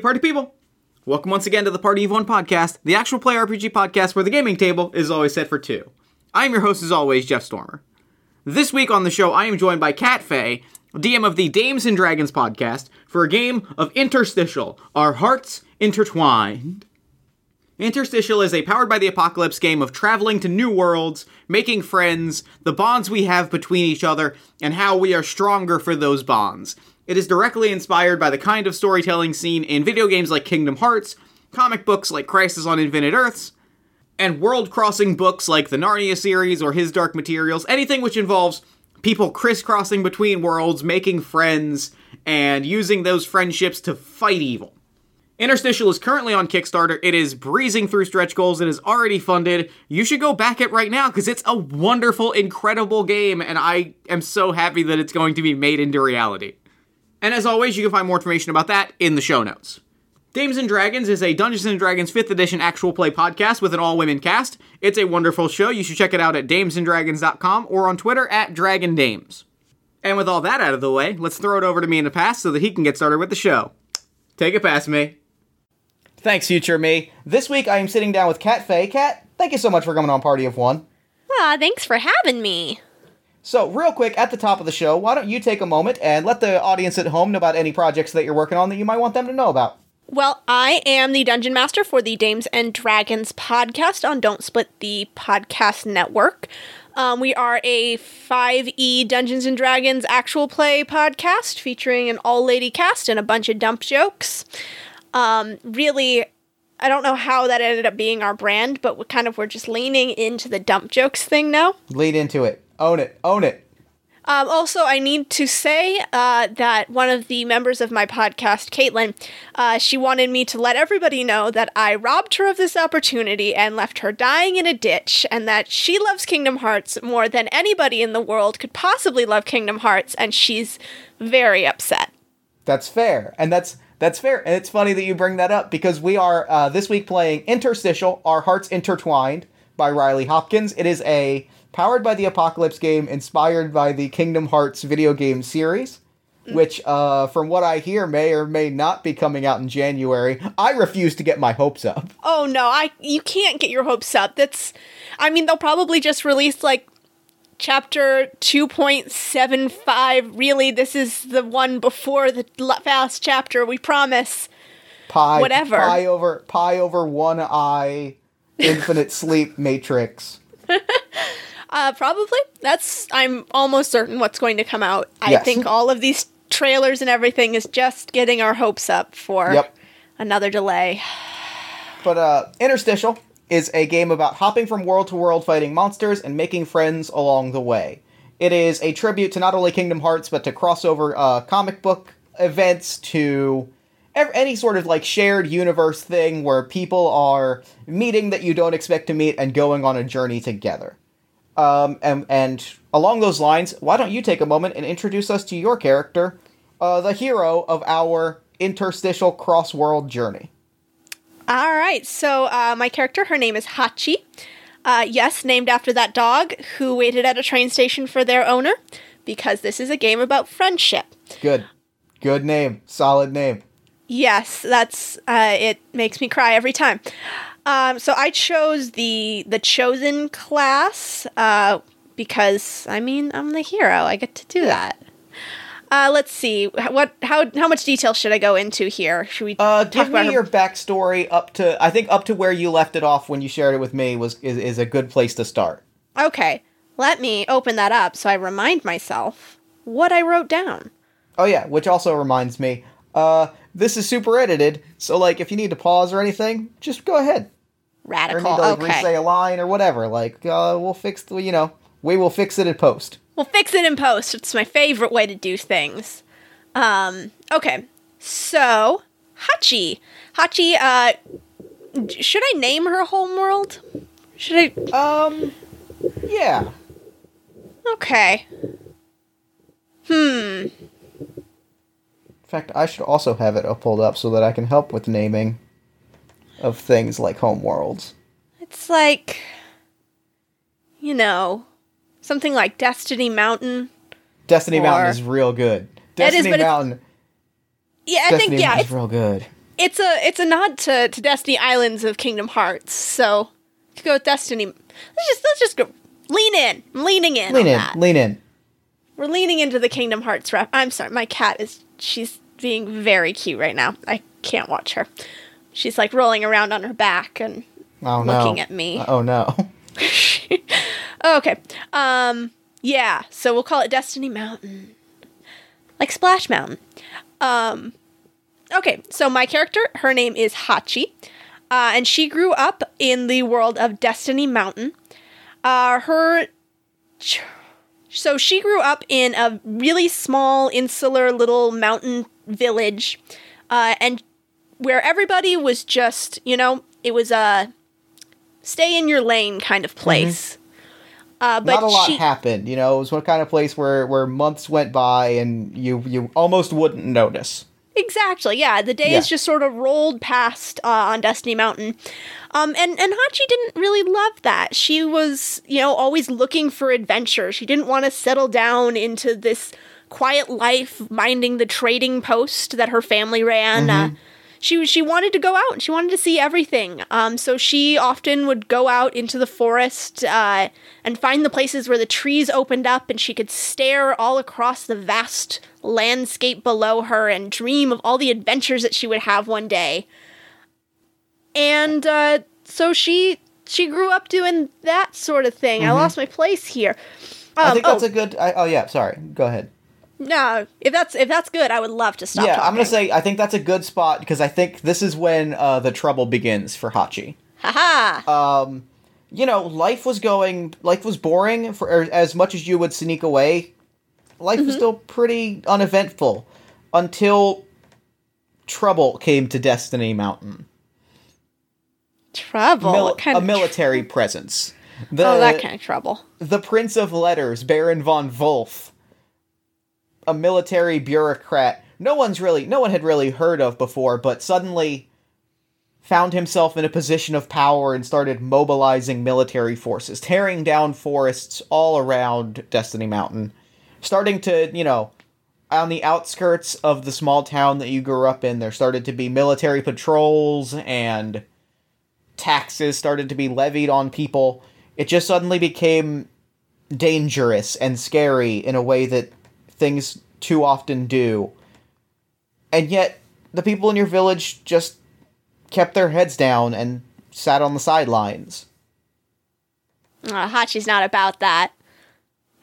Party people! Welcome once again to the Party of One podcast, the actual play RPG podcast where the gaming table is always set for two. I am your host, as always, Jeff Stormer. This week on the show, I am joined by Kat Fay, DM of the Dames and Dragons podcast, for a game of Interstitial Our Hearts Intertwined. Interstitial is a powered by the apocalypse game of traveling to new worlds, making friends, the bonds we have between each other, and how we are stronger for those bonds. It is directly inspired by the kind of storytelling seen in video games like Kingdom Hearts, comic books like Crisis on Infinite Earths, and world crossing books like the Narnia series or His Dark Materials, anything which involves people crisscrossing between worlds, making friends, and using those friendships to fight evil. Interstitial is currently on Kickstarter. It is breezing through stretch goals. It is already funded. You should go back it right now because it's a wonderful, incredible game, and I am so happy that it's going to be made into reality. And as always, you can find more information about that in the show notes. Dames and Dragons is a Dungeons and Dragons 5th edition actual play podcast with an all women cast. It's a wonderful show. You should check it out at damesanddragons.com or on Twitter at Dragon Dames. And with all that out of the way, let's throw it over to me in the past so that he can get started with the show. Take it past me. Thanks, future me. This week I am sitting down with Kat Fay. Kat, thank you so much for coming on Party of One. Ah, thanks for having me. So, real quick, at the top of the show, why don't you take a moment and let the audience at home know about any projects that you're working on that you might want them to know about? Well, I am the dungeon master for the Dames and Dragons podcast on Don't Split the Podcast Network. Um, we are a 5e Dungeons and Dragons actual play podcast featuring an all lady cast and a bunch of dump jokes. Um, really, I don't know how that ended up being our brand, but we kind of we're just leaning into the dump jokes thing now. Lead into it. Own it. Own it. Um, also, I need to say uh, that one of the members of my podcast, Caitlin, uh, she wanted me to let everybody know that I robbed her of this opportunity and left her dying in a ditch, and that she loves Kingdom Hearts more than anybody in the world could possibly love Kingdom Hearts, and she's very upset. That's fair, and that's that's fair, and it's funny that you bring that up because we are uh, this week playing Interstitial: Our Hearts Intertwined by Riley Hopkins. It is a powered by the Apocalypse game, inspired by the Kingdom Hearts video game series, which, uh, from what I hear, may or may not be coming out in January. I refuse to get my hopes up. Oh no, I you can't get your hopes up. That's, I mean, they'll probably just release like chapter 2.75 really this is the one before the fast chapter we promise Pi, Whatever. Pi over, pi over one eye, infinite sleep matrix. uh probably that's i'm almost certain what's going to come out i Yes. think all of these trailers and everything is just getting our hopes up for Yep. another delay But uh, Interstitial is a game about hopping from world to world fighting monsters and making friends along the way. It is a tribute to not only Kingdom Hearts, but to crossover uh, comic book events, to any sort of like shared universe thing where people are meeting that you don't expect to meet and going on a journey together. Um, and, and along those lines, why don't you take a moment and introduce us to your character, uh, the hero of our interstitial cross world journey? All right. So uh, my character, her name is Hachi. Uh, yes, named after that dog who waited at a train station for their owner, because this is a game about friendship. Good. Good name. Solid name. Yes, that's uh, it. Makes me cry every time. Um, so I chose the the chosen class uh, because I mean I'm the hero. I get to do that. Uh, let's see what how how much detail should I go into here? Should we Uh, give me her- your backstory up to I think up to where you left it off when you shared it with me was is, is a good place to start. Okay, let me open that up so I remind myself what I wrote down. Oh yeah, which also reminds me, uh, this is super edited, so like if you need to pause or anything, just go ahead. Or Radical. need to like okay. re-say a line or whatever. Like uh, we'll fix the you know we will fix it in post. We'll fix it in post. It's my favorite way to do things. Um, okay, so Hachi. Hachi, uh, should I name her homeworld? Should I? Um, yeah. Okay. Hmm. In fact, I should also have it pulled up so that I can help with naming of things like homeworlds. It's like, you know, something like Destiny Mountain. Destiny Or- Mountain is real good. Is, Destiny it's- Mountain. Yeah, I Destiny think yeah, it's real good. it's a it's a nod to, to Destiny Islands of Kingdom Hearts. So to go with Destiny. Let's just let's just go lean in. I'm leaning in. Lean on in. that. Lean in. We're leaning into the Kingdom Hearts rep. I'm sorry, my cat is she's being very cute right now. I can't watch her. She's like rolling around on her back and Oh no. looking at me. Oh no. okay. Um yeah, so we'll call it Destiny Mountain. Like Splash Mountain. Um okay, so my character, her name is Hachi. Uh, and she grew up in the world of Destiny Mountain. Uh, her so she grew up in a really small insular little mountain village uh, and where everybody was just you know it was a stay in your lane kind of place uh, but Not a lot she, happened. You know, it was one kind of place where where months went by and you you almost wouldn't notice. Exactly. Yeah, the days Yeah. just sort of rolled past uh, on Destiny Mountain, um, and and Hachi didn't really love that. She was, you know, always looking for adventure. She didn't want to settle down into this quiet life, minding the trading post that her family ran. Uh, she she wanted to go out and she wanted to see everything. Um, so she often would go out into the forest uh, and find the places where the trees opened up and she could stare all across the vast landscape below her and dream of all the adventures that she would have one day. And uh, so she she grew up doing that sort of thing. I lost my place here. Um, I think that's oh, a good. I, oh yeah, sorry. Go ahead. No. If that's if that's good, I would love to stop. yeah, talking. I'm gonna say I think that's a good spot because I think this is when uh, the trouble begins for Hachi. haha. Um, you know, life was going, life was boring for er, as much as you would sneak away. Life Mm-hmm. was still pretty uneventful until trouble came to Destiny Mountain. trouble. Mil- a military presence. The, oh, that kind of trouble. the Prince of Letters, Baron von Wolf, a military bureaucrat. No one's really, no one had really heard of before, but suddenly found himself in a position of power and started mobilizing military forces, tearing down forests all around Destiny Mountain, starting to, you know, on the outskirts of the small town that you grew up in, there started to be military patrols and taxes started to be levied on people. It just suddenly became dangerous and scary in a way that things too often do. And yet, the people in your village just kept their heads down and sat on the sidelines. Uh, Hachi's not about that.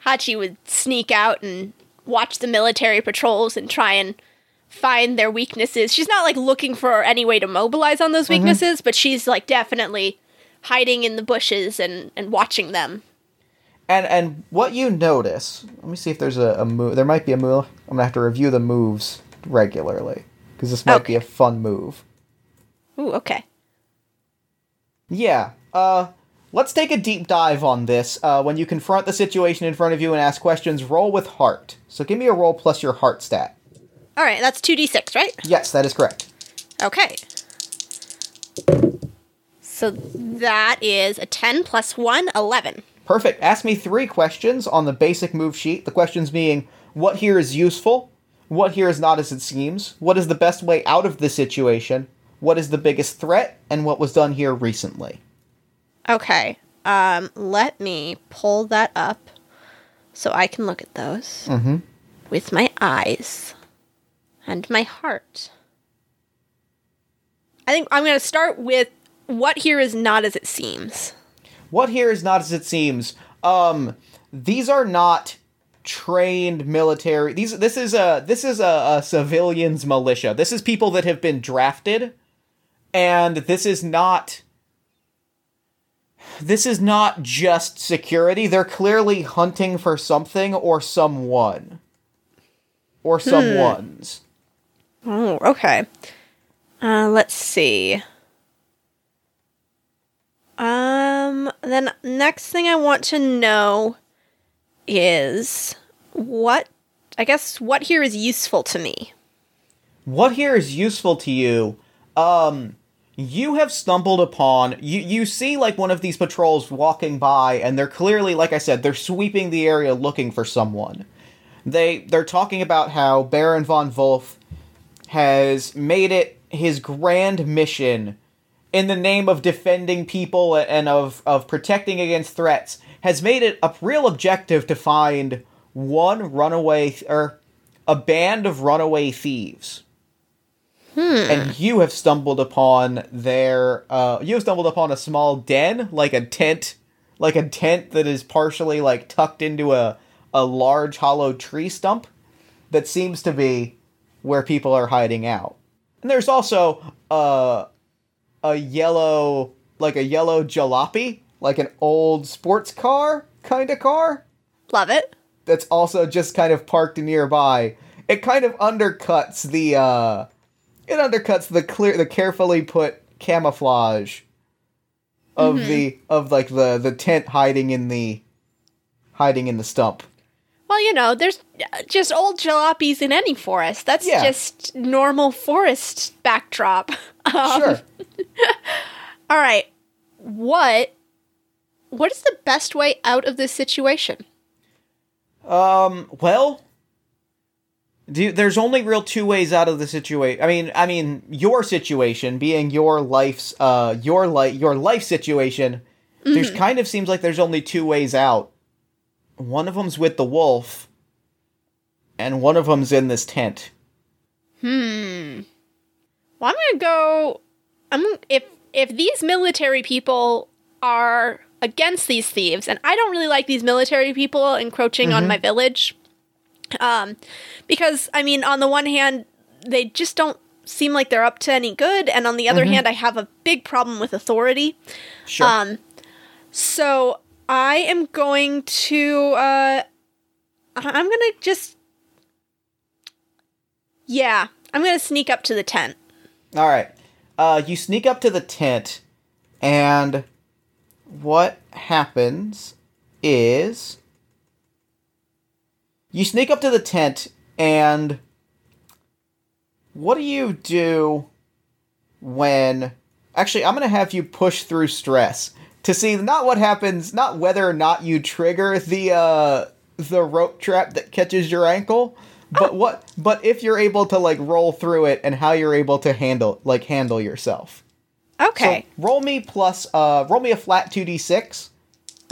Hachi would sneak out and watch the military patrols and try and find their weaknesses. She's not like looking for any way to mobilize on those weaknesses, but she's like definitely hiding in the bushes and, and watching them. And and what you notice, let me see if there's a, a move. There might be a move. I'm gonna have to review the moves regularly because this might be a fun move. Ooh, okay. Yeah. Uh, let's take a deep dive on this. Uh, when you confront the situation in front of you and ask questions, roll with heart. So give me a roll plus your heart stat. All right, that's 2d6, right? Yes, that is correct. Okay. So that is a 10 plus 1, 11. Perfect. Ask me three questions on the basic move sheet. The questions being what here is useful, what here is not as it seems, what is the best way out of the situation, what is the biggest threat, and what was done here recently. Okay. Um, let me pull that up so I can look at those with my eyes and my heart. I think I'm going to start with what here is not as it seems. What here is not as it seems. Um, these are not trained military. These this is a this is a, a civilians militia. This is people that have been drafted, and this is not. This is not just security. They're clearly hunting for something or someone. Or someone's. Oh, okay. Uh, let's see. Um, then next thing I want to know is what I guess what here is useful to me. what here is useful to you um you have stumbled upon you you see like one of these patrols walking by and they're clearly like i said they're sweeping the area looking for someone they they're talking about how baron von wolf has made it his grand mission in the name of defending people and of of protecting against threats has made it a real objective to find one runaway th- or a band of runaway thieves. And you have stumbled upon their uh you have stumbled upon a small den, like a tent like a tent that is partially like tucked into a a large hollow tree stump that seems to be where people are hiding out. And there's also a a yellow like a yellow jalopy, like an old sports car kind of car Love it. that's also just kind of parked nearby. It kind of undercuts the uh it undercuts the clear the carefully put camouflage of the of like the the tent hiding in the hiding in the stump. Well, you know, there's uh, just old jalopies in any forest. That's Yeah. just normal forest backdrop. Um, Sure. All right. What what is the best way out of this situation? Um. Well, do you, there's only real two ways out of the situation. I mean, I mean, your situation being your life's, uh, your life, your life situation. There's kind of seems like there's only two ways out. One of them's with the wolf, and one of them's in this tent. Hmm. Well, I'm gonna go. I'm if if these military people are against these thieves, and I don't really like these military people encroaching on my village, um, because I mean, on the one hand, they just don't seem like they're up to any good, and on the other hand, I have a big problem with authority. Sure. Um, so I am going to. Uh, I'm gonna just. Yeah, I'm gonna sneak up to the tent. All right. Uh, you sneak up to the tent, and what happens is you sneak up to the tent, and what do you do when? Actually, I'm gonna have you push through stress to see not what happens, not whether or not you trigger the uh, the rope trap that catches your ankle, but what, but if you're able to like roll through it and how you're able to handle like handle yourself. Okay. So roll me plus uh roll me a flat 2d6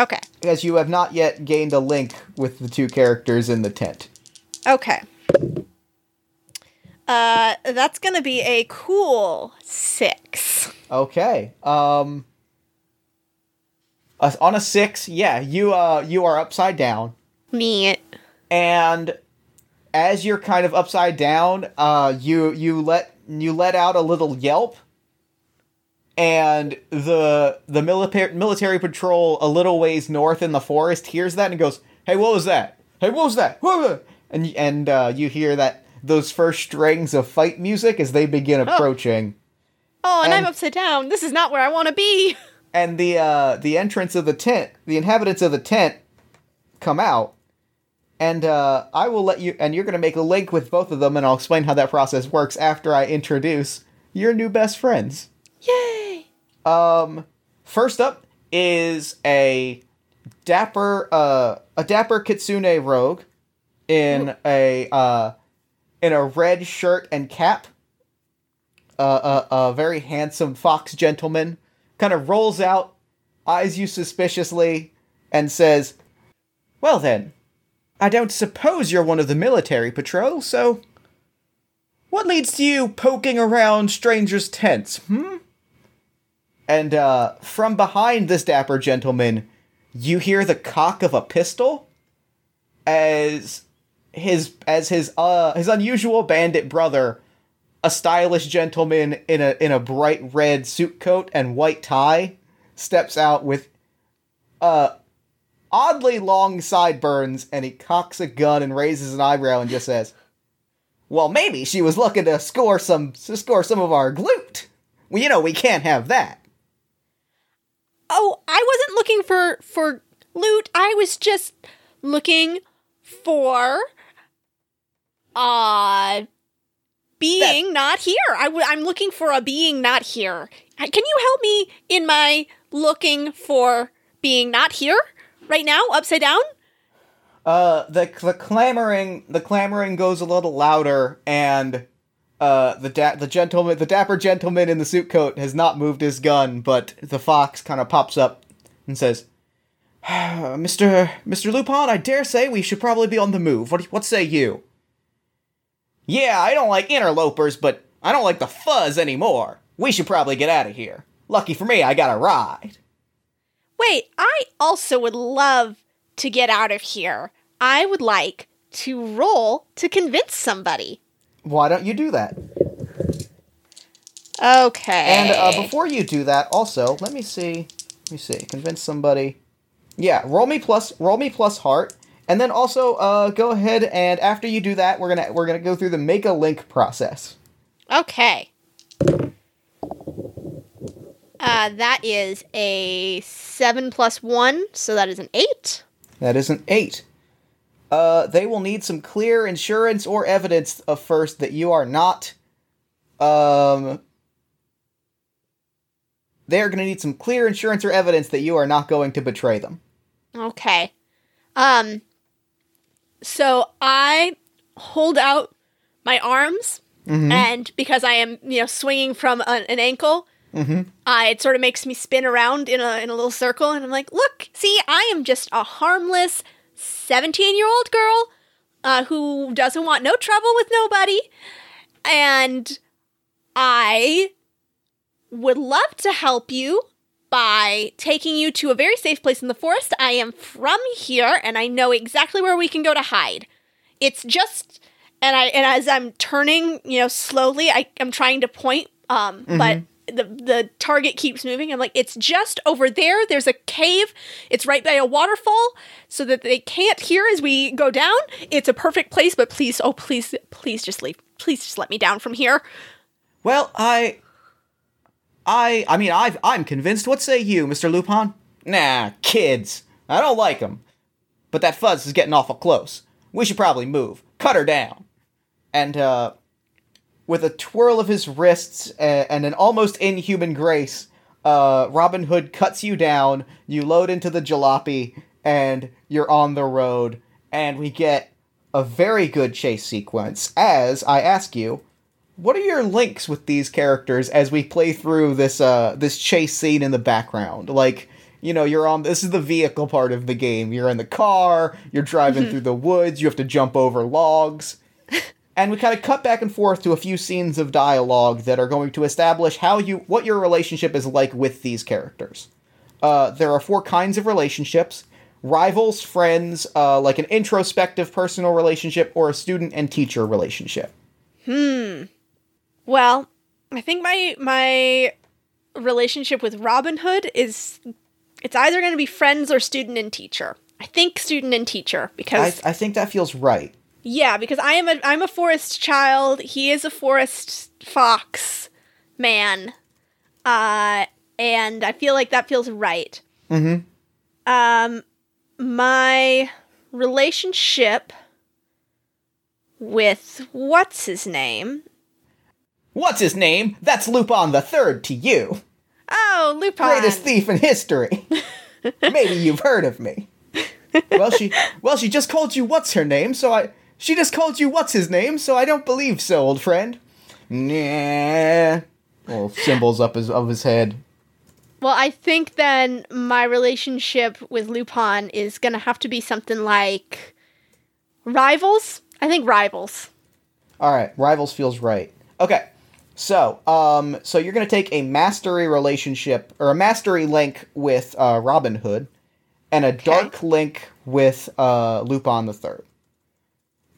okay. as you have not yet gained a link with the two characters in the tent. Okay. Uh, that's gonna be a cool six. Okay. Um uh, on a 6, yeah, you uh you are upside down Neat. and as you're kind of upside down, uh you you let you let out a little yelp and the the military military patrol a little ways north in the forest hears that and goes, "Hey, what was that? Hey, what was that?" What was that?" And and uh, you hear that those first strings of fight music as they begin approaching, Oh, and, I'm upside down. This is not where I want to be. and the uh, the entrance of the tent, the inhabitants of the tent come out, and uh, I will let you. And you're going to make a link with both of them, and I'll explain how that process works after I introduce your new best friends. Yay! Um, first up is a dapper, uh, a dapper kitsune rogue in a uh, in a red shirt and cap. Uh, a, a very handsome fox gentleman kind of rolls out, eyes you suspiciously, and says, "Well then, I don't suppose you're one of the military patrol, so." What leads to you poking around strangers' tents, hmm? And uh, from behind this dapper gentleman, you hear the cock of a pistol as his as his uh his unusual bandit brother, a stylish gentleman in a in a bright red suit coat and white tie, steps out with uh oddly long sideburns and he cocks a gun and raises an eyebrow and just says, "Well, maybe she was looking to score some to score some of our glute. Well, you know we can't have that." Oh, I wasn't looking for for loot. I was just looking for uh being not here. I w- I'm looking for a being not here. Can you help me in my looking for being not here right now, upside down? Uh, the the clamoring the clamoring goes a little louder, and Uh, the da- the gentleman, the dapper gentleman in the suit coat has not moved his gun, but the fox kind of pops up and says, "Mister Mister Lupin, I dare say we should probably be on the move. What what say you?" Yeah, I don't like interlopers, but I don't like the fuzz anymore. We should probably get out of here. Lucky for me, I got a ride. Wait, I also would love to get out of here. I would like to roll to convince somebody. Why don't you do that? Okay. And uh, before you do that, also let me see. Let me see. Convince somebody. Yeah, roll me plus roll me plus heart, and then also uh, go ahead and after you do that, we're gonna we're gonna go through the make a link process. Okay. Uh, that is a seven plus one, so that is an eight. That is an eight. Uh, they will need some clear insurance or evidence of first that you are not. Um, they are going to need some clear insurance or evidence that you are not going to betray them. Okay. Um. So I hold out my arms, and because I am, you know, swinging from a, an ankle, uh, it sort of makes me spin around in a in a little circle, and I'm like, "Look, see, I am just a harmless seventeen-year-old girl uh, who doesn't want no trouble with nobody, and I would love to help you." By taking you to a very safe place in the forest. I am from here and I know exactly where we can go to hide. It's just and I and as I'm turning, you know, slowly, I am trying to point um but the the target keeps moving. I'm like, it's just over there. There's a cave. It's right by a waterfall, so that they can't hear as we go down. It's a perfect place, but please, oh please, please just leave. Please just let me down from here. Well, I. I. I mean, I've, I'm convinced. What say you, Mr. Lupin? Nah, kids. I don't like them. But that fuzz is getting awful close. We should probably move. Cut her down. And, uh. With a twirl of his wrists and, and an almost inhuman grace, uh, Robin Hood cuts you down. You load into the jalopy, and you're on the road. And we get a very good chase sequence. As I ask you, what are your links with these characters as we play through this uh this chase scene in the background? Like, you know, you're on this is the vehicle part of the game. You're in the car, you're driving through the woods, you have to jump over logs. and we kind of cut back and forth to a few scenes of dialogue that are going to establish how you what your relationship is like with these characters. Uh, there are four kinds of relationships rivals, friends, uh, like an introspective personal relationship, or a student and teacher relationship. Well, I think my my relationship with Robin Hood is it's either going to be friends or student and teacher. I think student and teacher because I think that feels right. yeah, because I am a I'm a forest child. He is a forest fox man. Uh and I feel like that feels right. Mhm. Um my relationship with what's his name? What's his name? That's Lupin the Third to you. Oh, Lupin. Greatest thief in history. Maybe you've heard of me. Well, she well she just called you what's her name, so I she just called you what's his name, so I don't believe so, old friend. Nah. Little symbols up his of his head. Well, I think then my relationship with Lupin is gonna have to be something like rivals. I think rivals. All right, rivals feels right. Okay, so um, so you're gonna take a mastery relationship or a mastery link with uh, Robin Hood, and a dark link with uh, Lupin the Third.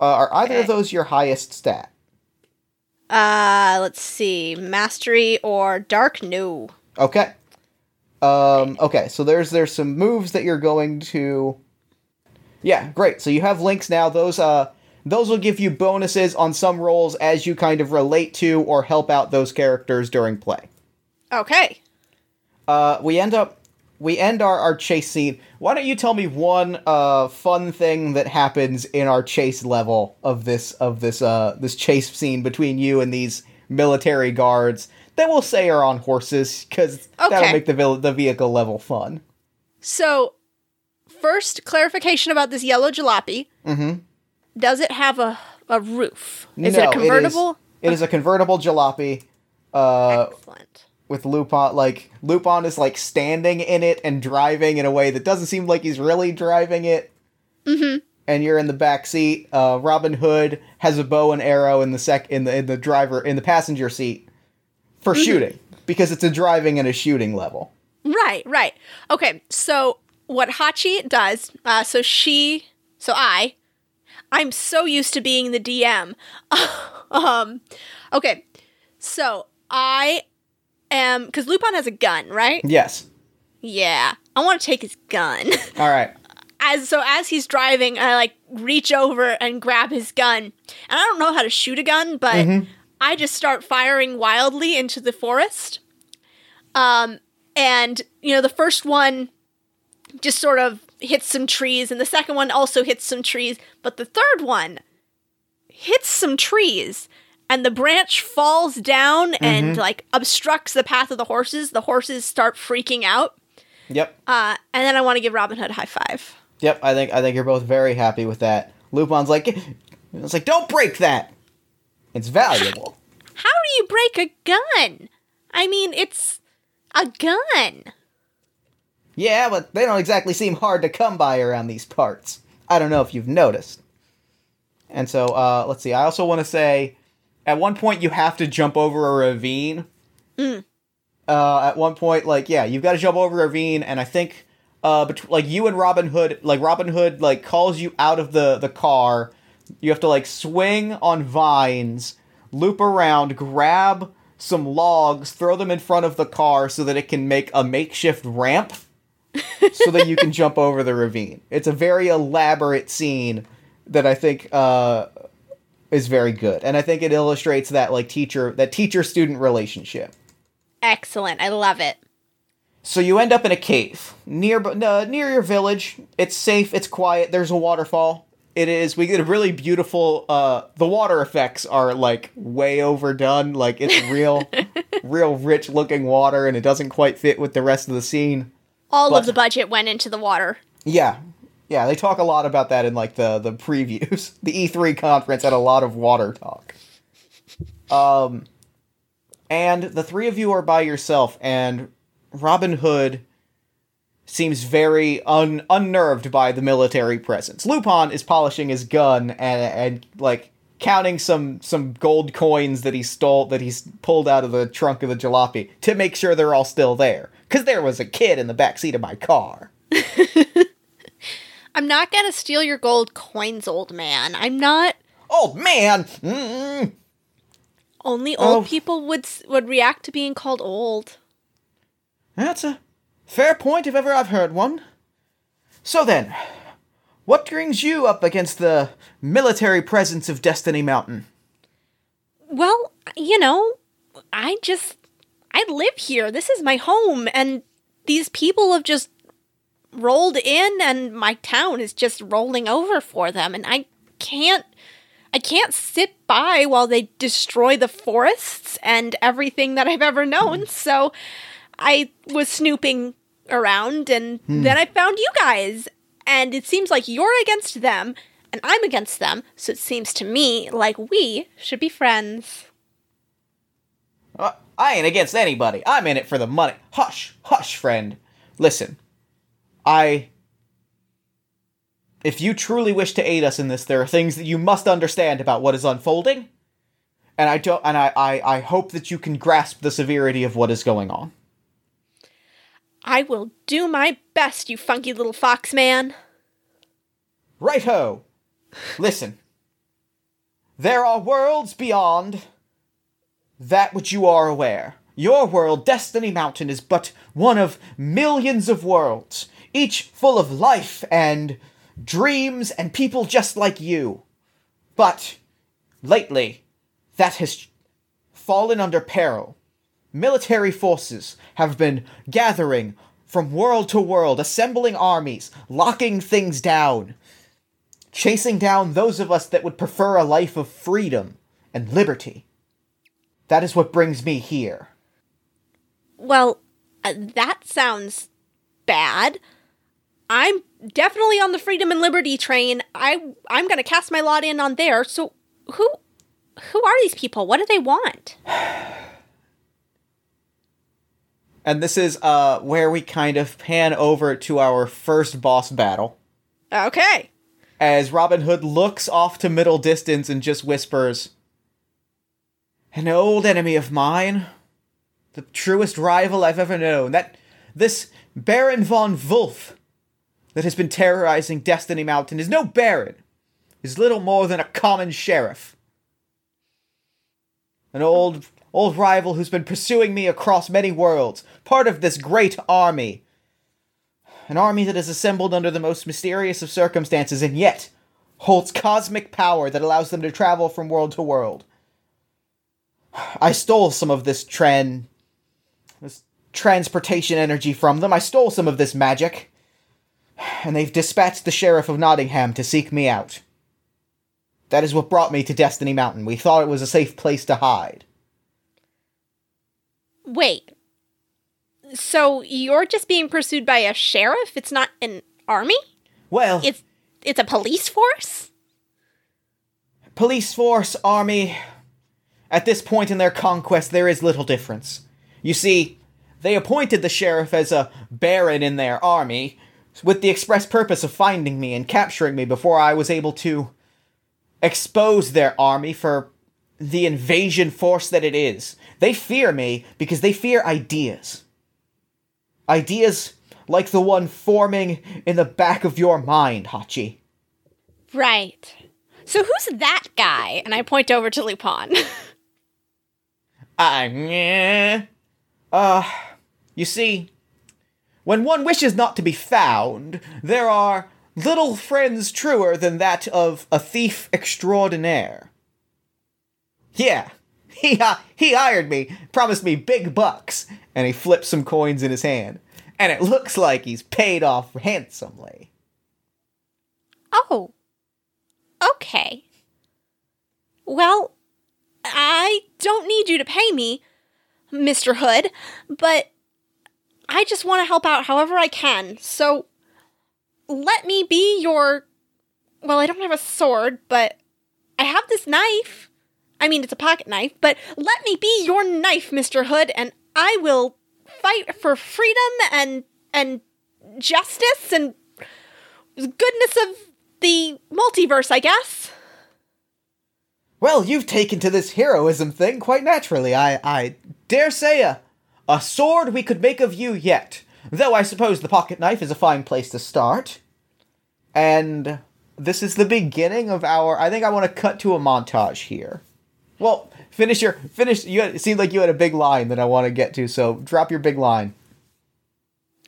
Uh, are either of those your highest stat? Uh, let's see, mastery or dark. No. Okay. Um, okay, so there's there's some moves that you're going to. Yeah, great. So you have links now. Those uh those will give you bonuses on some roles as you kind of relate to or help out those characters during play. Okay. Uh, we end up we end our, our chase scene. Why don't you tell me one uh fun thing that happens in our chase level of this of this uh this chase scene between you and these military guards that we'll say are on horses because that'll make the vil- the vehicle level fun. So, first clarification about this yellow jalopy. Mm-hmm. Does it have a a roof? Is No, it a convertible? It is a convertible jalopy. Uh, Excellent. with Lupin, like Lupin is like standing in it and driving in a way that doesn't seem like he's really driving it. Mm-hmm. And you're in the back seat. Uh, Robin Hood has a bow and arrow in the sec in the in the driver in the passenger seat for shooting because it's a driving and a shooting level. Right, right. Okay, so what Hachi does, uh, so she, so I, I'm so used to being the DM. um, okay, so I am, because Lupin has a gun, right? Yes. Yeah, I want to take his gun. All right. as so as he's driving, I like reach over and grab his gun, and I don't know how to shoot a gun, but I just start firing wildly into the forest. Um, and you know the first one just sort of hits some trees, and the second one also hits some trees, but the third one hits some trees. And the branch falls down and like obstructs the path of the horses. The horses start freaking out. Yep. Uh, and then I want to give Robin Hood a high five. Yep. I think I think you're both very happy with that. Lupin's like, it's like, don't break that. It's valuable. How do you break a gun? I mean, it's a gun. Yeah, but they don't exactly seem hard to come by around these parts. I don't know if you've noticed. And so, uh, let's see. I also want to say, at one point you have to jump over a ravine. Uh, at one point, like, yeah, you've got to jump over a ravine, and I think, uh, bet- like you and Robin Hood, like Robin Hood, like calls you out of the the car. You have to like swing on vines, loop around, grab some logs, throw them in front of the car so that it can make a makeshift ramp so that you can jump over the ravine. It's a very elaborate scene that I think uh, is very good, and I think it illustrates that like teacher that teacher student relationship. Excellent. I love it. So you end up in a cave near uh, near your village. It's safe. It's quiet. There's a waterfall. It is. We get a really beautiful. Uh, the water effects are like way overdone. Like it's real, real rich looking water, and it doesn't quite fit with the rest of the scene. All But- of the budget went into the water. Yeah. Yeah, they talk a lot about that in like the the previews. The E3 conference had a lot of water talk. Um and the three of you are by yourself and Robin Hood seems very un- unnerved by the military presence. Lupin is polishing his gun and and like counting some some gold coins that he stole that he's pulled out of the trunk of the jalopy to make sure they're all still there cuz there was a kid in the back seat of my car. I'm not gonna steal your gold coins, old man. I'm not. Old man! Mm-mm. Only old Oh. people would would react to being called old. That's a fair point if ever I've heard one. So then, what brings you up against the military presence of Destiny Mountain? Well, you know, I just I live here. This is my home, and these people have just rolled in, and my town is just rolling over for them, and I can't. I can't sit by while they destroy the forests and everything that I've ever known. So I was snooping around and then I found you guys. And it seems like you're against them and I'm against them. So it seems to me like we should be friends. Uh, I ain't against anybody. I'm in it for the money. Hush, hush, friend. Listen, I. If you truly wish to aid us in this, there are things that you must understand about what is unfolding, and I don't. And I, I, I hope that you can grasp the severity of what is going on. I will do my best, you funky little fox man. Right ho! Listen. There are worlds beyond that which you are aware. Your world, Destiny Mountain, is but one of millions of worlds, each full of life and dreams and people just like you. But lately, that has fallen under peril. Military forces have been gathering from world to world, assembling armies, locking things down, chasing down those of us that would prefer a life of freedom and liberty. That is what brings me here. Well, uh, that sounds bad. I'm definitely on the freedom and liberty train. I I'm going to cast my lot in on there. So who who are these people? What do they want? And this is uh where we kind of pan over to our first boss battle. Okay. As Robin Hood looks off to middle distance and just whispers, An old enemy of mine, the truest rival I've ever known, that this Baron von Wolf that has been terrorizing Destiny Mountain is no Baron, is little more than a common sheriff. An old old rival who's been pursuing me across many worlds, part of this great army. An army that is assembled under the most mysterious of circumstances and yet holds cosmic power that allows them to travel from world to world. I stole some of this tran this transportation energy from them. I stole some of this magic. And they've dispatched the sheriff of Nottingham to seek me out. That is what brought me to Destiny Mountain. We thought it was a safe place to hide. Wait. So you're just being pursued by a sheriff? It's not an army? Well, It's it's a police force? police force, army. At this point in their conquest, there is little difference. You see, they appointed the sheriff as a baron in their army, with the express purpose of finding me and capturing me before I was able to expose their army for the invasion force that it is. They fear me because they fear ideas. Ideas like the one forming in the back of your mind, Hachi. Right. So who's that guy? And I point over to Lupin. Ah, yeah. Uh, you see, when one wishes not to be found, there are little friends truer than that of a thief extraordinaire. Yeah, he uh, he hired me, promised me big bucks, and he flips some coins in his hand, and it looks like he's paid off handsomely. oh. Okay. Well, I don't need you to pay me, Mr. Hood, but I just want to help out however I can. So let me be your. Well, I don't have a sword, but I have this knife. I mean, it's a pocket knife, but let me be your knife, Mr. Hood, and I will fight for freedom and and justice and goodness of the multiverse, I guess. Well, you've taken to this heroism thing quite naturally. I, I dare say a, a sword we could make of you yet. Though I suppose the pocket knife is a fine place to start. And this is the beginning of our. I think I want to cut to a montage here. Well, finish your finish. You had, it seemed like you had a big line that I want to get to, so drop your big line.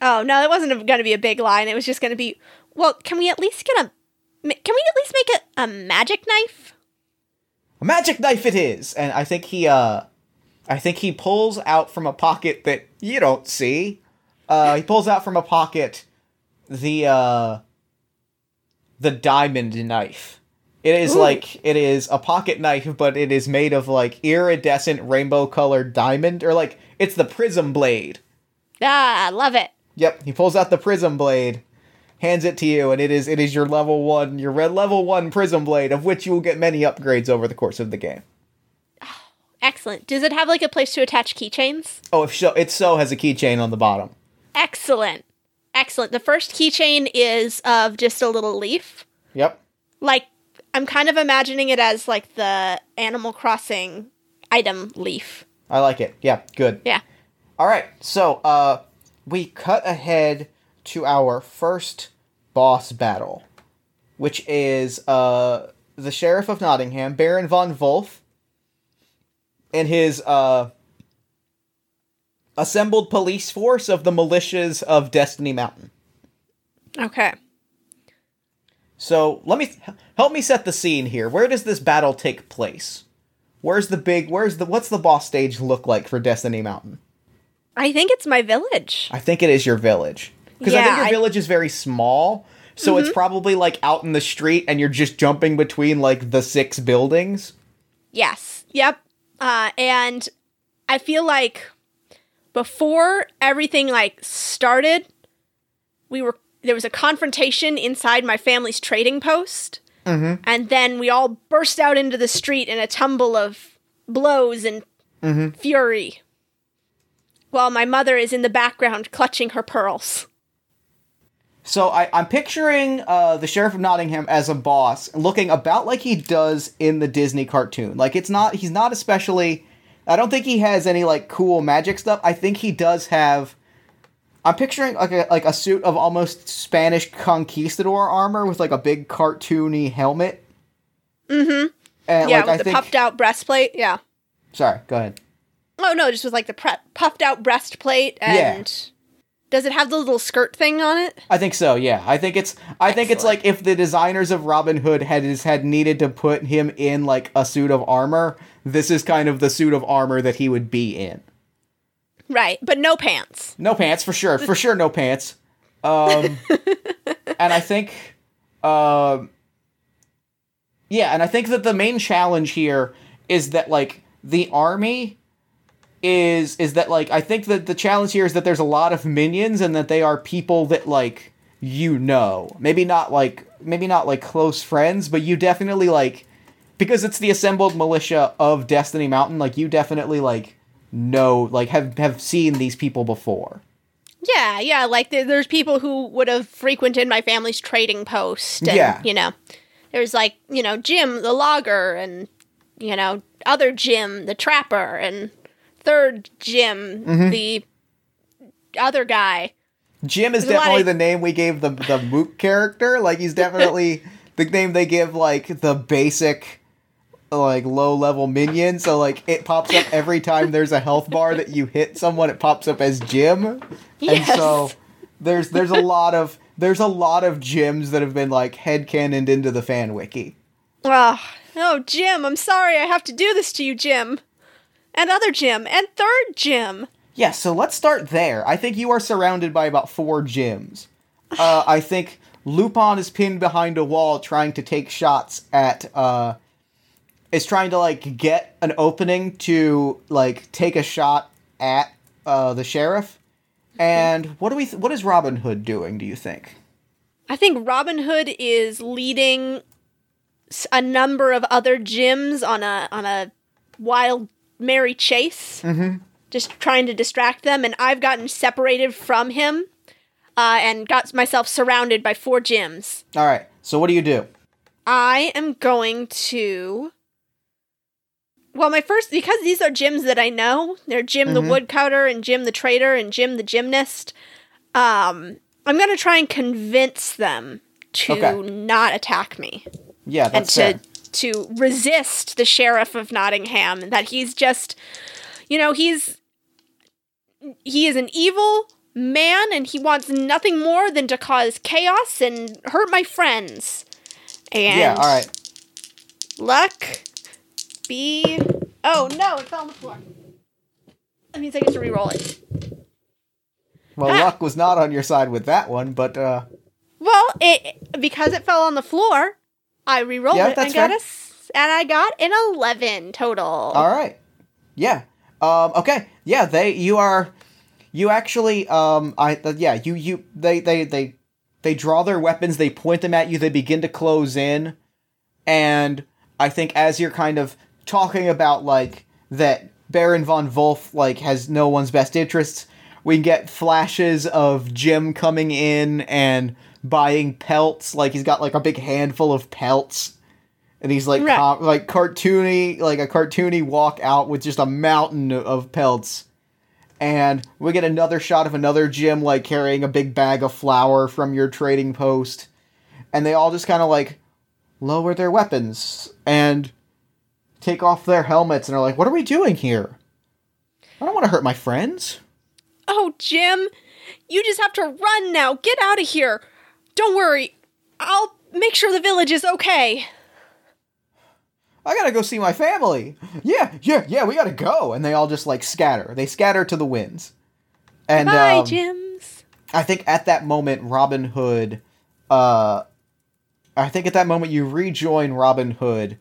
Oh no, it wasn't going to be a big line. It was just going to be. Well, can we at least get a? Can we at least make a, a magic knife? A magic knife it is, and I think he uh, I think he pulls out from a pocket that you don't see. Uh, he pulls out from a pocket the uh, the diamond knife. It is Ooh. like it is a pocket knife, but it is made of like iridescent rainbow colored diamond, or like it's the prism blade. Ah, I love it. Yep, he pulls out the prism blade, hands it to you, and it is it is your level one, your red level one prism blade, of which you will get many upgrades over the course of the game. Excellent. Does it have like a place to attach keychains? Oh, if so, it so has a keychain on the bottom. Excellent. Excellent. The first keychain is of just a little leaf. Yep. Like I'm kind of imagining it as like the Animal Crossing item leaf. I like it. Yeah, good. Yeah. All right. So, uh we cut ahead to our first boss battle, which is uh the Sheriff of Nottingham, Baron von Wolf, and his uh assembled police force of the militias of Destiny Mountain. Okay. So, let me help me set the scene here. Where does this battle take place? Where's the big where's the what's the boss stage look like for Destiny Mountain? I think it's my village. I think it is your village. Because I think your I- village is very small. So it's probably like out in the street and you're just jumping between like the six buildings. Yes. Yep. Uh, and I feel like before everything like started, we were there was a confrontation inside my family's trading post, Mm-hmm. And then we all burst out into the street in a tumble of blows and fury. While my mother is in the background clutching her pearls. So I, I'm picturing uh, the sheriff of Nottingham as a boss, looking about like he does in the Disney cartoon. Like it's not he's not especially. I don't think he has any like cool magic stuff. I think he does have. I'm picturing like a like a suit of almost Spanish conquistador armor with like a big cartoony helmet. Mm-hmm. And yeah, like with I the think. puffed out breastplate. Yeah. Sorry, go ahead. Oh no, just with like the pre- puffed out breastplate and does it have the little skirt thing on it? I think so. Yeah, I think it's. I think it's like if the designers of Robin Hood had had needed to put him in like a suit of armor, this is kind of the suit of armor that he would be in. Right, but no pants. No pants for sure. For sure, no pants. Um, and I think, um, yeah, and I think that the main challenge here is that like the army is is that like I think that the challenge here is that there's a lot of minions and that they are people that like you know. Maybe not like maybe not like close friends, but you definitely like because it's the assembled militia of Destiny Mountain, like you definitely like know like have have seen these people before. Yeah, yeah, like there, there's people who would have frequented my family's trading post. And, Yeah. You know, there's like, you know, Jim the logger and, you know, other Jim the trapper and third Jim Mm-hmm. the other guy. Jim is There's definitely of- the name we gave the the Mook character. Like he's definitely the name they give like the basic like low level minion. So like it pops up every time there's a health bar that you hit someone, it pops up as Jim. And so there's there's a lot of there's a lot of Jims that have been like head headcanoned into the fan wiki. Oh, oh, Jim, I'm sorry I have to do this to you, Jim. And other Jim. And third Jim. Yeah, so let's start there. I think you are surrounded by about four Jims. Uh, I think Lupin is pinned behind a wall trying to take shots at uh is trying to like get an opening to like take a shot at uh the sheriff. And what do we th- what is Robin Hood doing, do you think? I think Robin Hood is leading a number of other Jims on a on a wild merry chase, mm-hmm. just trying to distract them. And I've gotten separated from him, uh, and got myself surrounded by four Jims. All right. So what do you do? I am going to. Well, my first because these are Jims that I know. They're Jim the Woodcutter and Jim the Trader and Jim the Gymnast. Um, I'm gonna try and convince them to Okay. not attack me Yeah, and that's to fair. To resist the sheriff of Nottingham. That he's just, you know, he's he is an evil man and he wants nothing more than to cause chaos and hurt my friends. And Yeah, all right. luck be oh no it fell on the floor that means i get to re-roll it Well, Ah. luck was not on your side with that one, but uh well it because it fell on the floor i re-rolled Yeah, it and got fair. a s- and i got an 11 total All right. Yeah. Um, okay. Yeah. They. You are. You actually. Um. I. Uh, yeah. You. You. They. They. They. They draw their weapons. They point them at you. They begin to close in, and I think as you're kind of talking about like that, Baron von Wolf like has no one's best interests. We get flashes of Jim coming in and buying pelts. Like he's got like a big handful of pelts. And he's like Right. com- like cartoony like a cartoony walk out with just a mountain of pelts. And we get another shot of another Jim like carrying a big bag of flour from your trading post. And they all just kind of like lower their weapons and take off their helmets and are like what are we doing here? I don't want to hurt my friends. Oh jim you just have to run now. Get out of here don't worry i'll make sure the village is okay I gotta go see my family. Yeah, yeah, yeah, we gotta go. And they all just like scatter. They scatter to the winds. And bye um, jims I think at that moment, Robin Hood, uh, I think at that moment you rejoin Robin Hood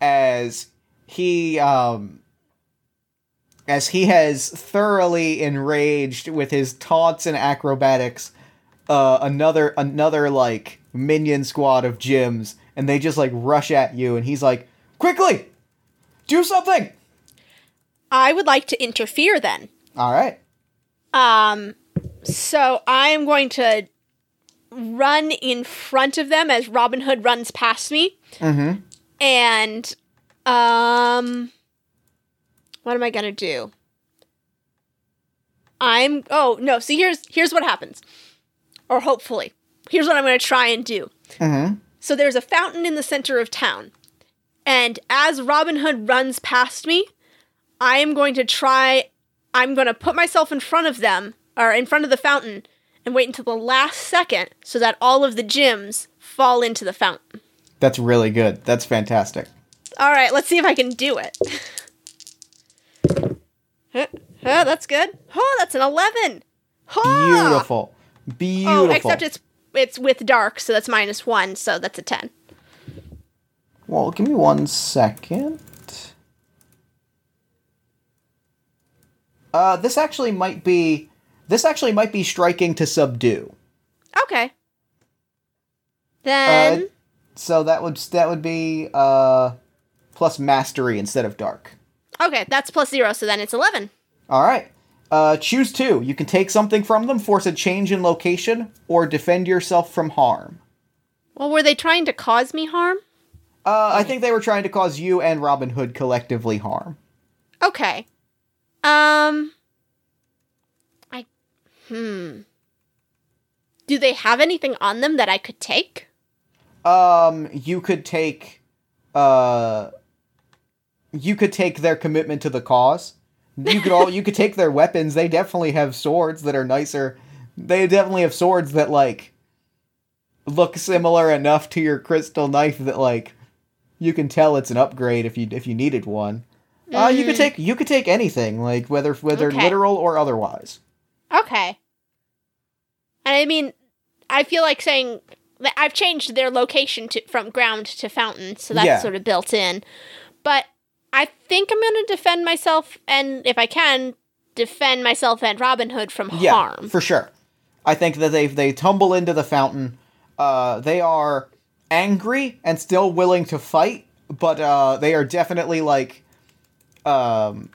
as he, um, as he has thoroughly enraged with his taunts and acrobatics, uh, another, another like minion squad of Jims, and they just like rush at you, and he's like, "Quickly, do something!" I would like to interfere then. All right. Um, so I am going to run in front of them as Robin Hood runs past me. Mm-hmm. And, um, what am I gonna do? I'm, oh, no, see, here's, here's what happens. Or hopefully. Here's what I'm gonna try and do. Mm-hmm. So there's a fountain in the center of town. And as Robin Hood runs past me, I am going to try, I'm going to put myself in front of them, or in front of the fountain, and wait until the last second so that all of the Jims fall into the fountain. That's really good. That's fantastic. All right, let's see if I can do it. Huh, huh, that's good. Oh, that's an 11. Huh. Beautiful. Beautiful. Oh, except it's it's with dark, so that's minus 1, so that's a 10. Well, give me one second. Uh, this actually might be. This actually might be striking to subdue. Okay. Then Uh, so that would that would be uh, plus mastery instead of dark. Okay, that's plus 0, so then it's 11. All right. Uh, choose two. You can take something from them, force a change in location, or defend yourself from harm. Well, were they trying to cause me harm? Uh, I think they were trying to cause you and Robin Hood collectively harm. Okay. Um I hmm. Do they have anything on them that I could take? Um, you could take, uh, you could take their commitment to the cause. You could all, you could take their weapons. They definitely have swords that are nicer. They definitely have swords that like look similar enough to your crystal knife that like you can tell it's an upgrade if you if you needed one. Uh, you could take you could take anything like whether whether Okay. literal or otherwise. Okay. And I mean, I feel like saying that I've changed their location to from ground to fountain, so that's Yeah. sort of built in. But I think I'm going to defend myself, and if I can, defend myself and Robin Hood from Yeah, harm. for sure. I think that they they tumble into the fountain. Uh, they are angry and still willing to fight, but uh, they are definitely like, um,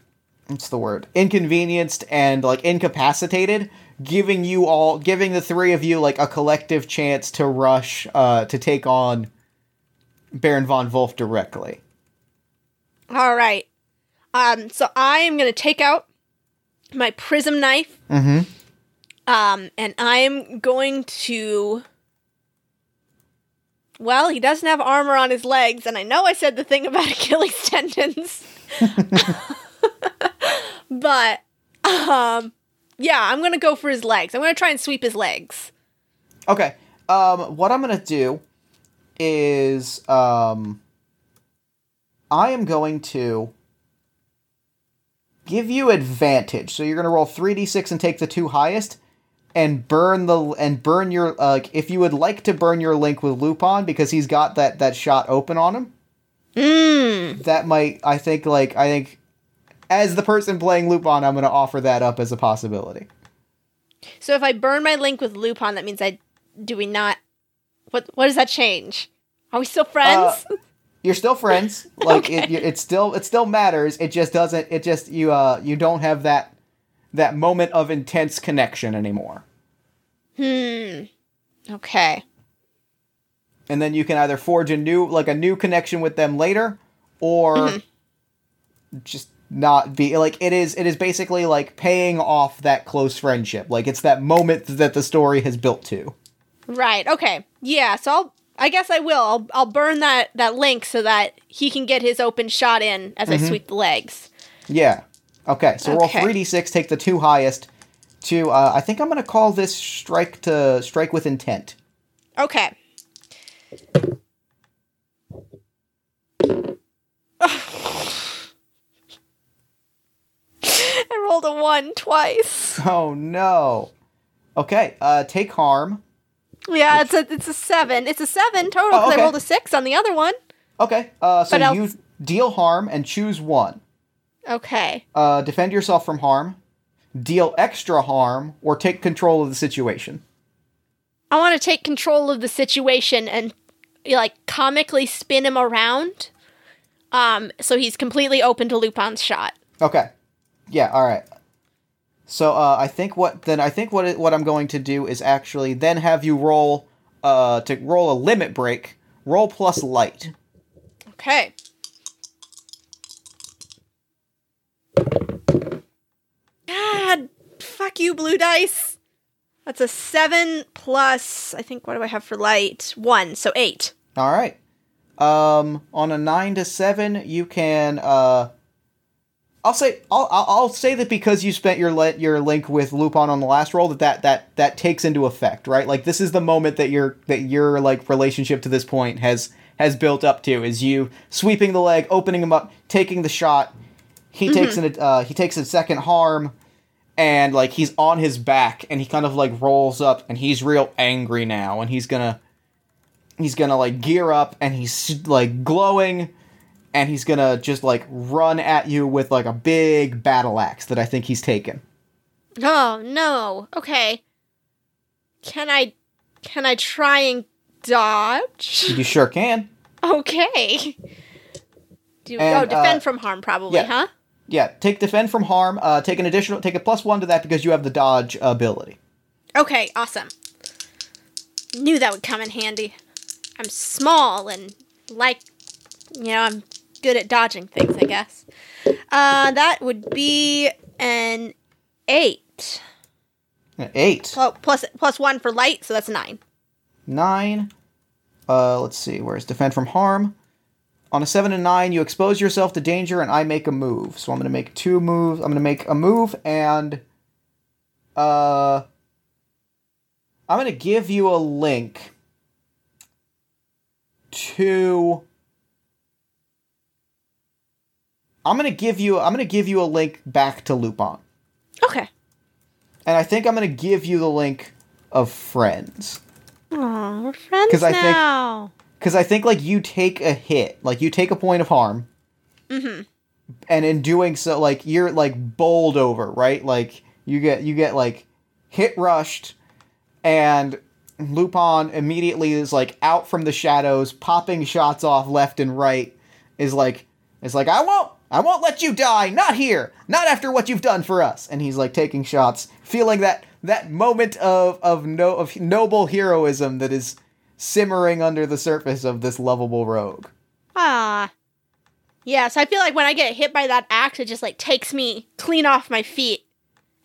what's the word? Inconvenienced and like incapacitated, giving you all, giving the three of you like a collective chance to rush, uh, to take on Baron von Wolf directly. All right. Um, so I am going to take out my prism knife. Mm-hmm. Um, and I'm going to. Well, he doesn't have armor on his legs, and I know I said the thing about Achilles tendons. but, um, yeah, I'm gonna go for his legs. I'm gonna try and sweep his legs. Okay. Um, what I'm gonna do is um, I am going to give you advantage. So you're gonna roll three d six and take the two highest, and burn the and burn your uh, like if you would like to burn your link with Lupin because he's got that that shot open on him. Mmm. That might I think like I think as the person playing Lupin, I'm gonna offer that up as a possibility. So if I burn my link with Lupin, that means I do we not? What what does that change? Are we still friends? you're still friends. Like Okay. it, it still it still matters. It just doesn't. It just you uh you don't have that that moment of intense connection anymore. hmm. Okay. And then you can either forge a new like a new connection with them later, or Mm-hmm. just not be like it is. It is basically like paying off that close friendship. Like it's that moment that the story has built to. Right. Okay. Yeah. So I'll. I guess I will. I'll, I'll burn that that link so that he can get his open shot in as I sweep the legs. Yeah. Okay. So roll Okay. three d six. Take the two highest. To uh, I think I'm gonna call this strike to strike with intent. Okay. I rolled a one twice. Oh no. Okay, uh take harm. Yeah, it's a it's a seven. It's a seven total because Oh, okay. I rolled a six on the other one. Okay, uh so you deal harm and choose one. Okay. Uh defend yourself from harm, deal extra harm, or take control of the situation. I want to take control of the situation and like comically spin him around. Um, so he's completely open to Lupin's shot. Okay. Yeah. All right. So uh, I think what then I think what what I'm going to do is actually then have you roll uh to roll a limit break. Roll plus light. Okay. God, fuck you, blue dice. That's a seven plus. I think what do I have for light? One, so eight. All right. Um, on a nine to seven, you can. Uh, I'll say I'll I'll say that because you spent your le- your link with Lupin on the last roll that that that that takes into effect, right? Like this is the moment that your that your like relationship to this point has has built up to is you sweeping the leg, opening him up, taking the shot. He takes an uh, he takes a second harm, and like he's on his back, and he kind of like rolls up, and he's real angry now, and he's gonna he's gonna like gear up, and he's like glowing, and he's gonna just like run at you with like a big battle axe that I think he's taken. Oh no. Okay. Can I can I try and dodge? You sure can. Okay. Do And, oh defend uh, from harm probably, yeah. huh? Yeah, take defend from harm. Uh, take an additional, take a plus one to that because you have the dodge ability. Okay, awesome. Knew that would come in handy. I'm small and like you know, I'm good at dodging things, I guess. Uh that would be an 8. An Eight, plus plus 1 for light, so that's 9. nine. Uh, let's see. Where's defend from harm? On a seven and nine, you expose yourself to danger, and I make a move. So I'm gonna make two moves. I'm gonna make a move, and uh, I'm gonna give you a link to. I'm gonna give you. I'm gonna give you a link back to Lupin, Okay. and I think I'm gonna give you the link of friends. Aw, we're friends 'Cause I now. Because I think like you take a hit, like you take a point of harm, Mm-hmm. and in doing so, like you're like bowled over, right? Like you get you get like hit rushed, and Lupin immediately is like out from the shadows, popping shots off left and right. Is like is like I won't I won't let you die, not here, not after what you've done for us. And he's like taking shots, feeling that that moment of of no of noble heroism that is simmering under the surface of this lovable rogue. Ah. Yeah, so I feel like when I get hit by that axe, it just like takes me clean off my feet.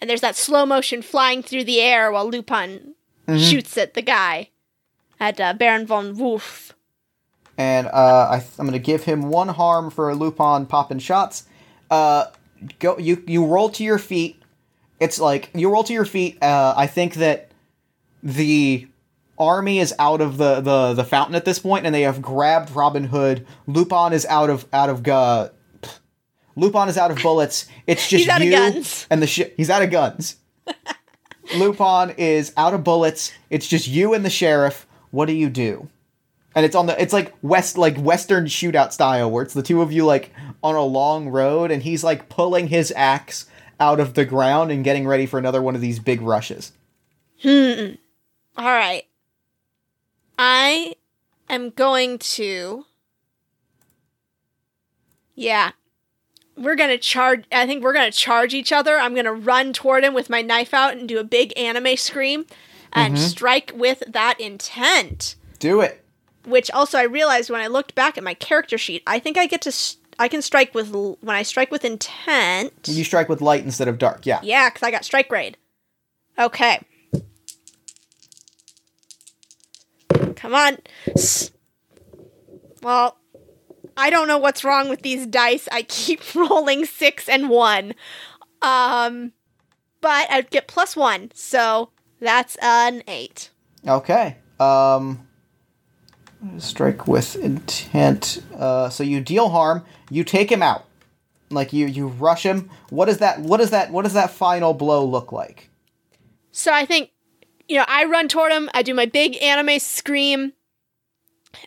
And there's that slow motion flying through the air while Lupin shoots at the guy. At uh, Baron von Wolf. And uh, I, I'm gonna give him one harm for Lupin popping shots. Uh, go you you roll to your feet. It's like you roll to your feet. Uh, I think that the army is out of the, the the fountain at this point, and they have grabbed Robin Hood. Lupin is out of out of uh, Lupin is out of bullets. It's just He's out of you and the sh- he's out of guns. Lupin is out of bullets. It's just you and the sheriff. What do you do? And it's on the it's like west like western shootout style where it's the two of you like on a long road and he's like pulling his axe out of the ground and getting ready for another one of these big rushes. Hmm. All right. I am going to. Yeah. We're going to charge. I think we're going to charge each other. I'm going to run toward him with my knife out and do a big anime scream and strike with that intent. Do it. Which also I realized when I looked back at my character sheet, I think I get to. I can strike with. l- When I strike with intent. You strike with light instead of dark. Yeah. Yeah, because I got strike grade. Okay. Come on. S- Well, I don't know what's wrong with these dice. I keep rolling six and one. Um, but I'd get plus one, so that's an eight. Okay. Um strike with intent. Uh so you deal harm, you take him out. Like you you rush him. What does that what does that what does that final blow look like? So I think, you know, I run toward him. I do my big anime scream.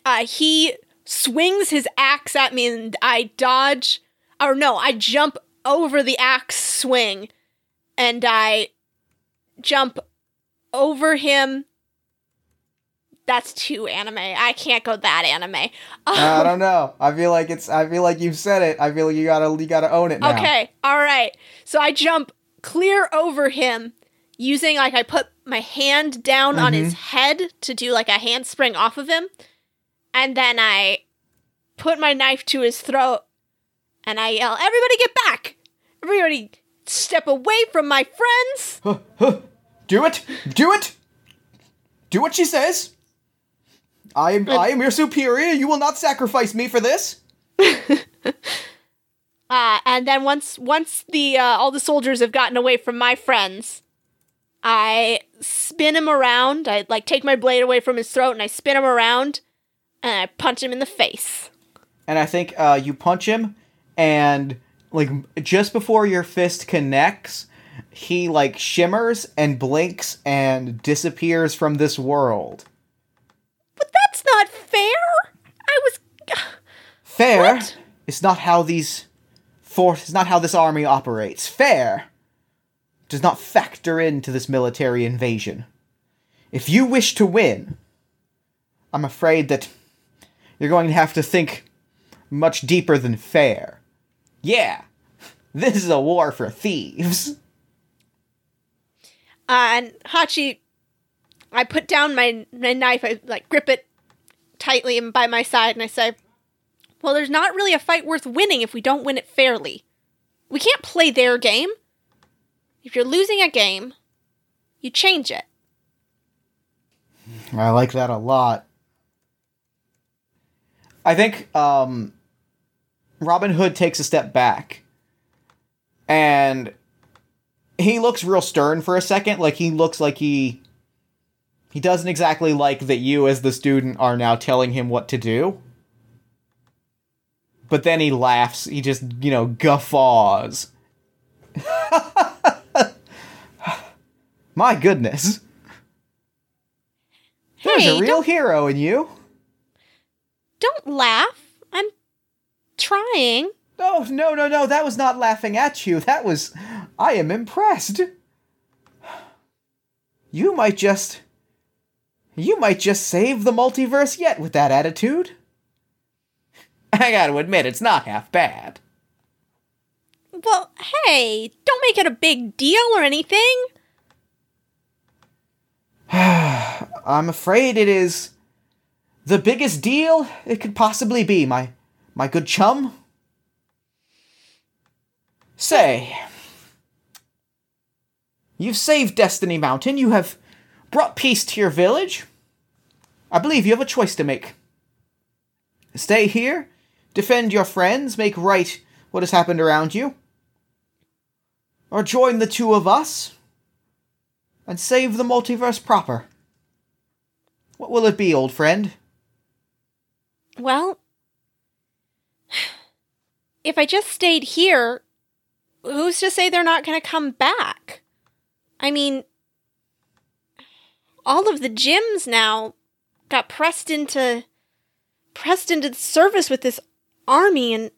Uh, he swings his axe at me and I dodge. Or no, I jump over the axe swing and I jump over him, that's too anime. I can't go that anime. I don't know. I feel like it's. I feel like you've said it. I feel like you gotta. You gotta own it now. Okay, all right. So I jump clear over him using like I put my hand down on his mm-hmm. head to do like a handspring off of him, and then I put my knife to his throat, and I yell, "Everybody get back! Everybody step away from my friends!" Do it. Do it. Do what she says. I am. I am your superior. You will not sacrifice me for this. Uh, and then once once the uh, all the soldiers have gotten away from my friends, I spin him around. I like take my blade away from his throat and I spin him around, and I punch him in the face. And I think uh, you punch him, and like just before your fist connects, he like shimmers and blinks and disappears from this world. Not fair. I was. Fair What? is not how these force is not how this army operates. Fair does not factor into this military invasion. If you wish to win, I'm afraid that you're going to have to think much deeper than fair. Yeah, this is a war for thieves. Uh, and Hachi, I put down my, my knife, I like grip it tightly and by my side, and I say, Well, there's not really a fight worth winning if we don't win it fairly. We can't play their game. If you're losing a game, you change it. I like that a lot. I think um, Robin Hood takes a step back, and he looks real stern for a second. Like he looks like he he doesn't exactly like that you, as the student, are now telling him what to do. But then he laughs. He just you know guffaws. My goodness. There's Hey, a real hero in you. Don't laugh. I'm trying. Oh, no, no, no, that was not laughing at you. That was. I am impressed. You might just. You might just save the multiverse yet with that attitude. I gotta admit, it's not half bad. Well, hey, don't make it a big deal or anything. I'm afraid it is the biggest deal it could possibly be, my my good chum. Say, you've saved Destiny Mountain. You have brought peace to your village. I believe you have a choice to make. Stay here, defend your friends, make right what has happened around you, or join the two of us and save the multiverse proper. What will it be, old friend? Well, if I just stayed here, who's to say they're not going to come back? I mean, all of the Jims now got pressed into pressed into service with this army and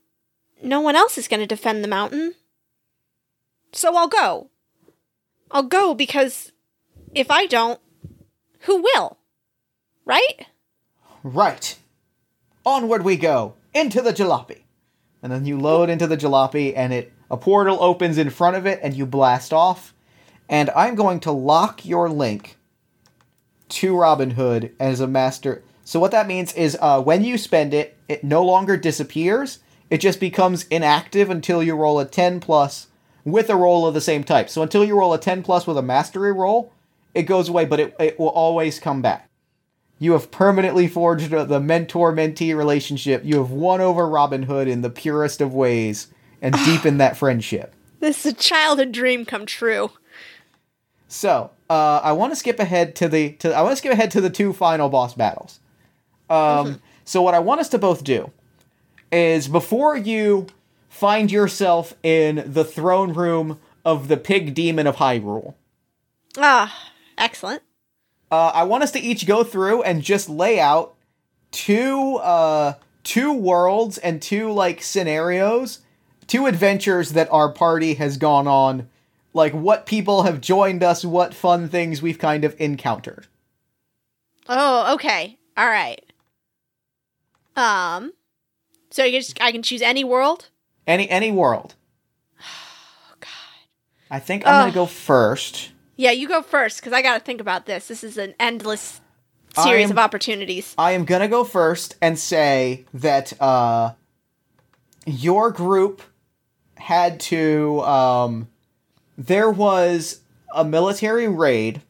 no one else is going to defend the mountain. So I'll go. I'll go because if I don't, who will? Right? Right. Onward we go. Into the jalopy. And then you load into the jalopy and it a portal opens in front of it and you blast off. And I'm going to lock your link to Robin Hood as a master. So what that means is uh, when you spend it, it no longer disappears. It just becomes inactive until you roll a 10 plus with a roll of the same type. So until you roll a 10 plus with a mastery roll, it goes away, but it, it will always come back. You have permanently forged the mentor mentee relationship. You have won over Robin Hood in the purest of ways and deepened that friendship. This is a childhood dream come true. So, uh, I want to skip ahead to the to I want to skip ahead to the two final boss battles. Um, so what I want us to both do is before you find yourself in the throne room of the pig demon of Hyrule, Ah, excellent. uh, I want us to each go through and just lay out two uh, two worlds and two like scenarios, two adventures that our party has gone on, like what people have joined us, what fun things we've kind of encountered. Oh, okay. All right. Um, so you just I can choose any world. Any any world. Oh God. I think I'm Ugh. gonna go first. Yeah, you go first because I got to think about this. This is an endless series I'm- of opportunities. I am gonna go first and say that uh, your group had to. Um, there was a military raid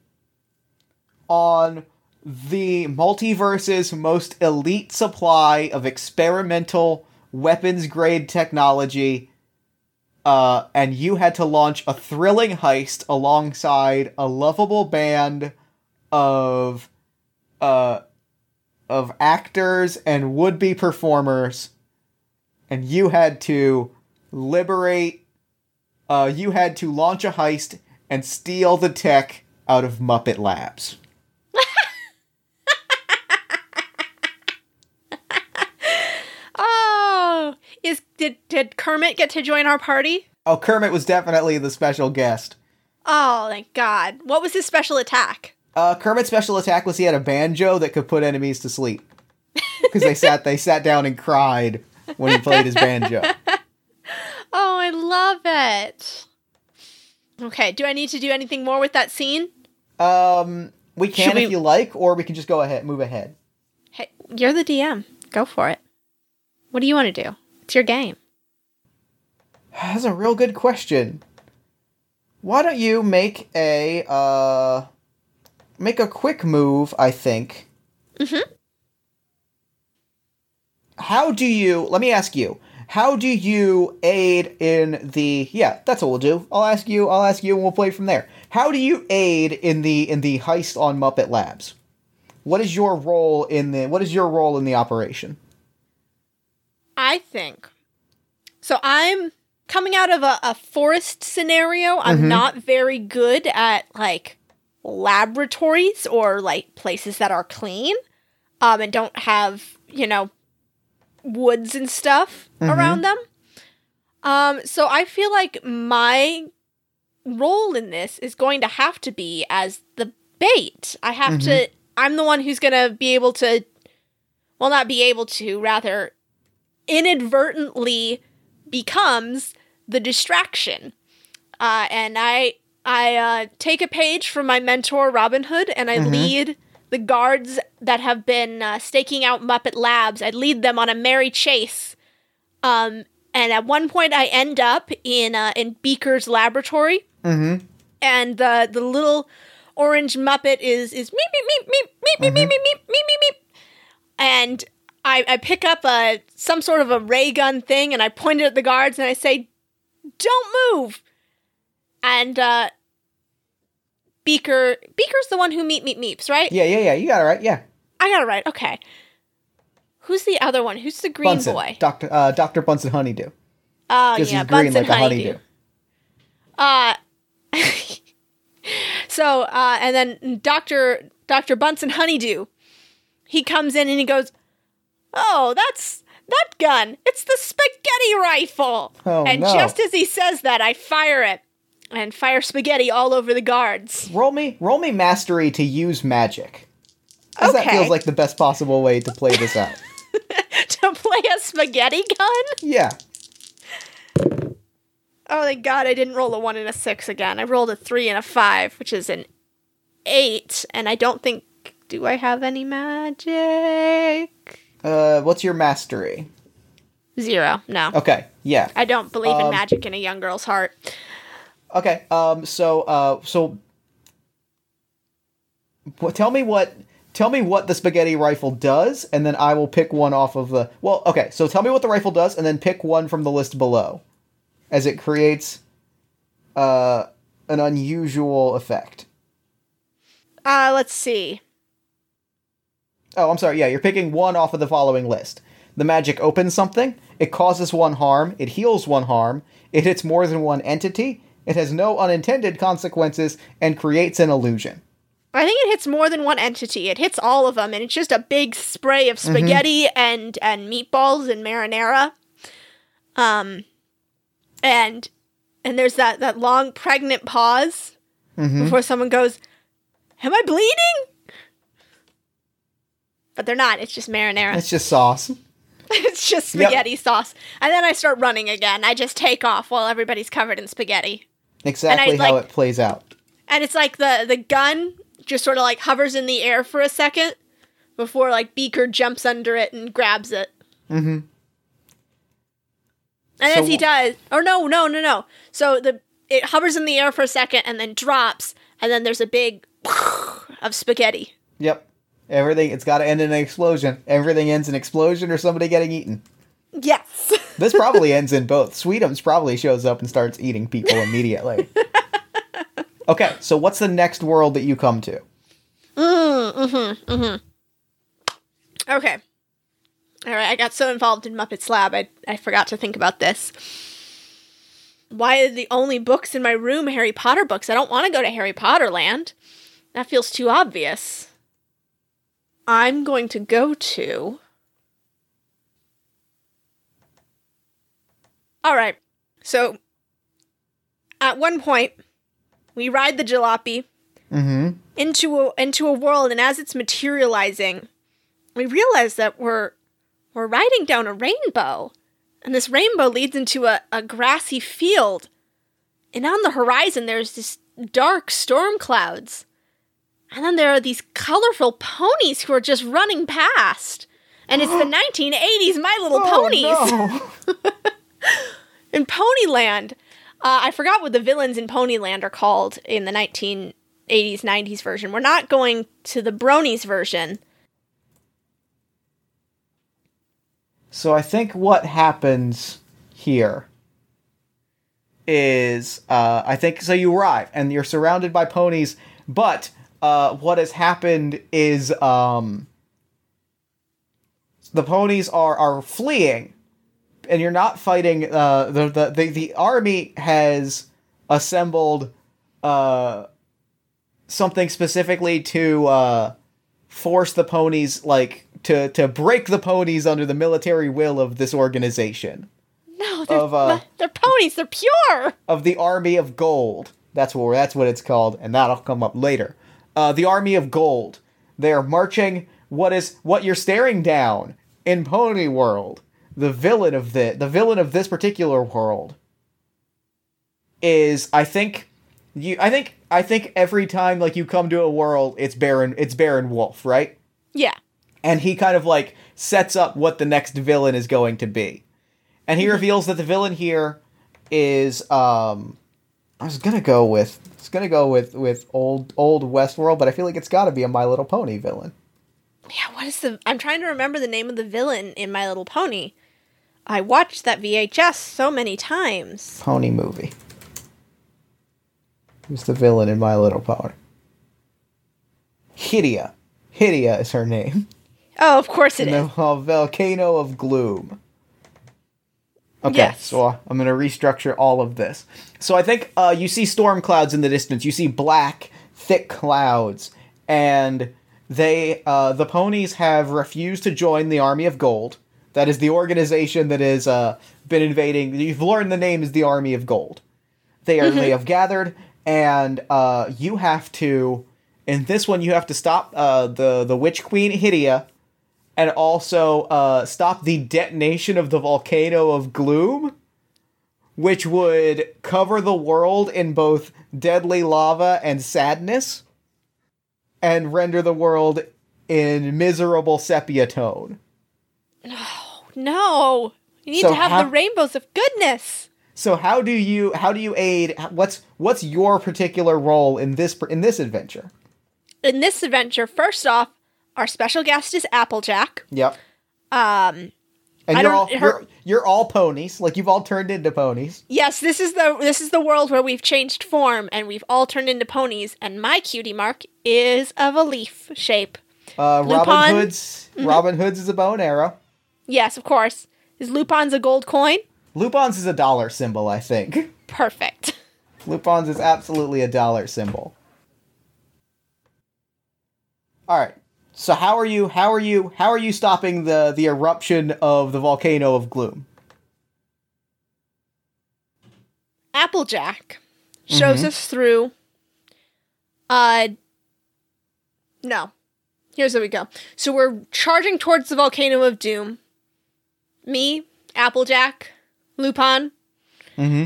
on the multiverse's most elite supply of experimental weapons grade technology. Uh, and you had to launch a thrilling heist alongside a lovable band of uh, of actors and would-be performers and you had to liberate uh you had to launch a heist and steal the tech out of Muppet Labs. Oh, is did did Kermit get to join our party? Oh, Kermit was definitely the special guest. Oh, thank God. What was his special attack? Uh Kermit's special attack was he had a banjo that could put enemies to sleep. Cuz they sat they sat down and cried when he played his banjo. Oh, I love it. Okay, do I need to do anything more with that scene? Um we can Should we- if you like or we can just go ahead move ahead. Hey, you're the DM. Go for it. What do you want to do? It's your game. That's a real good question. Why don't you make a uh make a quick move, I think. Mhm. How do you let me ask you, how do you aid in the yeah, that's what we'll do. I'll ask you, I'll ask you and we'll play from there. How do you aid in the in the heist on Muppet Labs? What is your role in the what is your role in the operation? I think. So I'm coming out of a, a forest scenario. I'm Mhm. not very good at like laboratories or like places that are clean um, and don't have, you know, woods and stuff Mhm. around them. Um, so I feel like my role in this is going to have to be as the bait. I have to, I'm the one who's going to be able to, well, not be able to, rather inadvertently becomes the distraction. Uh, and I I uh, take a page from my mentor Robin Hood, and I Mhm. lead the guards that have been uh, staking out Muppet Labs, I lead them on a merry chase. Um, and at one point, I end up in uh, in Beaker's laboratory, mm-hmm. and the the little orange Muppet is is meep meep meep meep meep mm-hmm. meep meep meep meep meep, and I, I pick up a some sort of a ray gun thing and I point it at the guards and I say, "Don't move." And uh, Beaker Beaker's the one who meet meep meeps, right? Yeah, yeah, yeah. You got it right. Yeah. I got it right. Okay. Who's the other one? Who's the green Bunsen. boy? Doctor uh, Doctor Bunsen Honeydew. Oh Because yeah, he's green Bunsen like a Honeydew. honeydew. Uh, so uh, and then Doctor Doctor Bunsen Honeydew, he comes in and he goes, "Oh, that's that gun. It's the spaghetti rifle." Oh, and no. just as he says that, I fire it and fire spaghetti all over the guards. Roll me, roll me mastery to use magic. 'Cause that Okay. feels like the best possible way to play this out. to play a spaghetti gun. yeah. Oh, thank God I didn't roll a one and a six again. I rolled a three and a five, which is an eight, and I don't think. Do I have any magic? Uh, what's your mastery? Zero. No. Okay. Yeah. I don't believe in Um, magic in a young girl's heart. Okay. Um. So. Uh. So. What? Tell me what. Tell me what the spaghetti rifle does, and then I will pick one off of the. Well, okay. So tell me what the rifle does, and then pick one from the list below, as it creates, uh, an unusual effect. Uh, let's see. Oh, I'm sorry. Yeah, you're picking one off of the following list. The magic opens something. It causes one harm. It heals one harm. It hits more than one entity. It has no unintended consequences and creates an illusion. I think it hits more than one entity. It hits all of them, and it's just a big spray of spaghetti and and meatballs and marinara. Um, and and there's that that long pregnant pause Mhm. before someone goes, "Am I bleeding?" but they're not. It's just marinara. It's just sauce. it's just Yep. spaghetti sauce. And then I start running again. I just take off while everybody's covered in spaghetti. Exactly how like- it plays out. And it's like the the gun just sort of like hovers in the air for a second before like Beaker jumps under it and grabs it. Mm-hmm. And So as he does, or no, no, no, no. So the it hovers in the air for a second and then drops, and then there's a big of spaghetti. Yep. Everything. It's got to end in an explosion. Everything ends in explosion or somebody getting eaten. Yes. This probably ends in both. Sweetums probably shows up and starts eating people immediately. okay, so what's the next world that you come to? Mhm. Okay. All right, I got so involved in Muppets Lab, I, I forgot to think about this. Why are the only books in my room Harry Potter books? I don't want to go to Harry Potter land. That feels too obvious. I'm going to go to. All right. So, at one point, we ride the jalopy Mm-hmm. into a into a world and as it's materializing we realize that we're we're riding down a rainbow and this rainbow leads into a, a grassy field and on the horizon there's this dark storm clouds and then there are these colorful ponies who are just running past and it's the 1980s my little ponies Oh, no. in Ponyland. Uh, I forgot what the villains in Ponyland are called in the 1980s, 90s version. We're not going to the Bronies version. So I think what happens here is uh, I think so you arrive and you're surrounded by ponies, but uh, what has happened is um, the ponies are are fleeing, and you're not fighting. Uh, the, the the the army has assembled uh, something specifically to uh, force the ponies like to to break the ponies under the military will of this organization No, they're, Of, uh, they're ponies. They're pure. of the army of gold that's what that's what it's called and that'll come up later uh, the army of gold they are marching what is what you're staring down in pony world the villain of the the villain of this particular world is i think you i think i think every time like you come to a world it's baron it's baron wolf right Yeah. and he kind of like sets up what the next villain is going to be. And he reveals that the villain here is um I was gonna go with it's gonna go with with old old Westworld, but I feel like it's gotta be a My Little Pony villain. Yeah, what is the. I'm trying to remember the name of the villain in My Little Pony. I watched that VHS so many times. Pony movie. Who's the villain in My Little Pony? Hydia. Hydia is her name. Oh, of course it in is. the uh, volcano of gloom. Okay, Yes. so uh, I'm gonna restructure all of this. So I think uh, you see storm clouds in the distance. You see black, thick clouds, and they, uh, the ponies, have refused to join the Army of Gold. That is the organization that has uh, been invading. You've learned the name is the Army of Gold. They are they have gathered, and uh, you have to. In this one, you have to stop uh, the the Witch Queen Hydia, and also uh, stop the detonation of the volcano of gloom, which would cover the world in both deadly lava and sadness, and render the world in miserable sepia tone. No. You need So to have how- the rainbows of goodness. So how do you how do you aid? What's what's your particular role in this in this adventure? In this adventure, first off, our special guest is Applejack. Yep. Um, And I you're all her- you're, you're all ponies. Like you've all turned into ponies. yes, this is the this is the world where we've changed form and we've all turned into ponies. And my cutie mark is of a leaf shape. Uh, Lupin. Robin Hood's Robin Hood's is a bow and arrow. Yes, of course. Is Lupin's a gold coin? Lupin's is a dollar symbol, I think. Perfect. Lupin's is absolutely a dollar symbol. All right. So how are you how are you how are you stopping the the eruption of the volcano of gloom? Applejack shows Mhm. us through. Uh, no, here's how we go. So we're charging towards the volcano of doom. Me, Applejack, Lupin. Mm-hmm.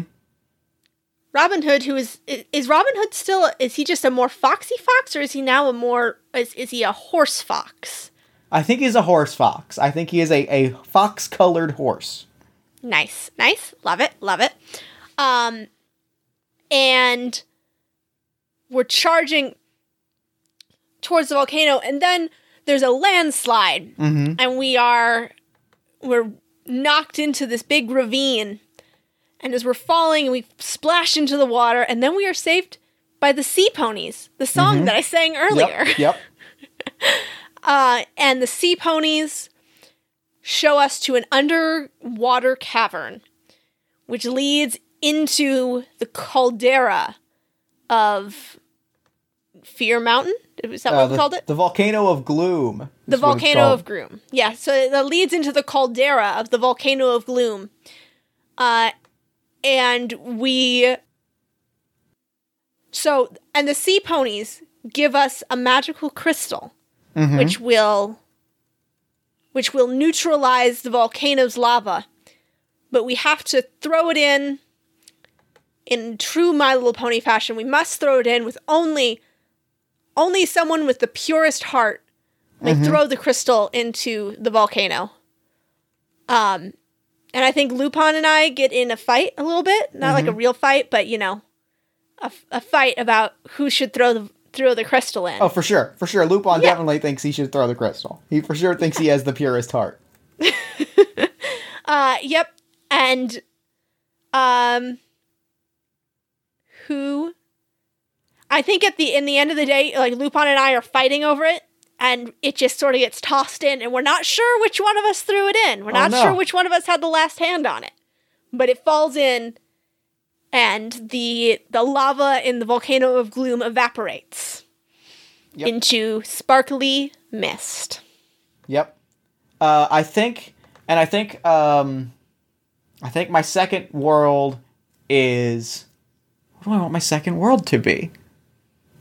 Robin Hood, who is is, is Robin Hood still? Is he just a more foxy fox, or is he now a more? Is is he a horse fox? I think he's a horse fox. I think he is a, a fox colored horse. Nice, nice, love it, love it. Um, and we're charging towards the volcano, and then there's a landslide, Mm-hmm. and we are we're knocked into this big ravine, and as we're falling, we splash into the water, and then we are saved by the sea ponies, the song that I sang earlier. Yep. Yep. Uh, and the sea ponies show us to an underwater cavern, which leads into the caldera of Fear Mountain. Is that Uh, what we the, called it? the volcano of gloom. The is what it's volcano of gloom. Yeah, so that leads into the caldera of the volcano of gloom. Uh, and we. So, and the sea ponies give us a magical crystal, Mhm. which will. Which will neutralize the volcano's lava. But we have to throw it in. In true My Little Pony fashion, we must throw it in with only. Only someone with the purest heart they throw the crystal into the volcano. Um, and I think Lupin and I get in a fight a little bit, not like a real fight, but you know, a, a fight about who should throw the throw the crystal in. Oh, for sure. For sure. Lupin Yeah. definitely thinks he should throw the crystal. He for sure thinks he has the purest heart. Uh, yep, and um, who? I think at the in the end of the day, like Lupin and I are fighting over it. And it just sort of gets tossed in, and we're not sure which one of us threw it in. We're Oh, not no. sure which one of us had the last hand on it. But it falls in, and the the lava in the volcano of gloom evaporates Yep. into sparkly mist. Yep. Uh, I think, and I think, um, I think my second world is. What do I want my second world to be?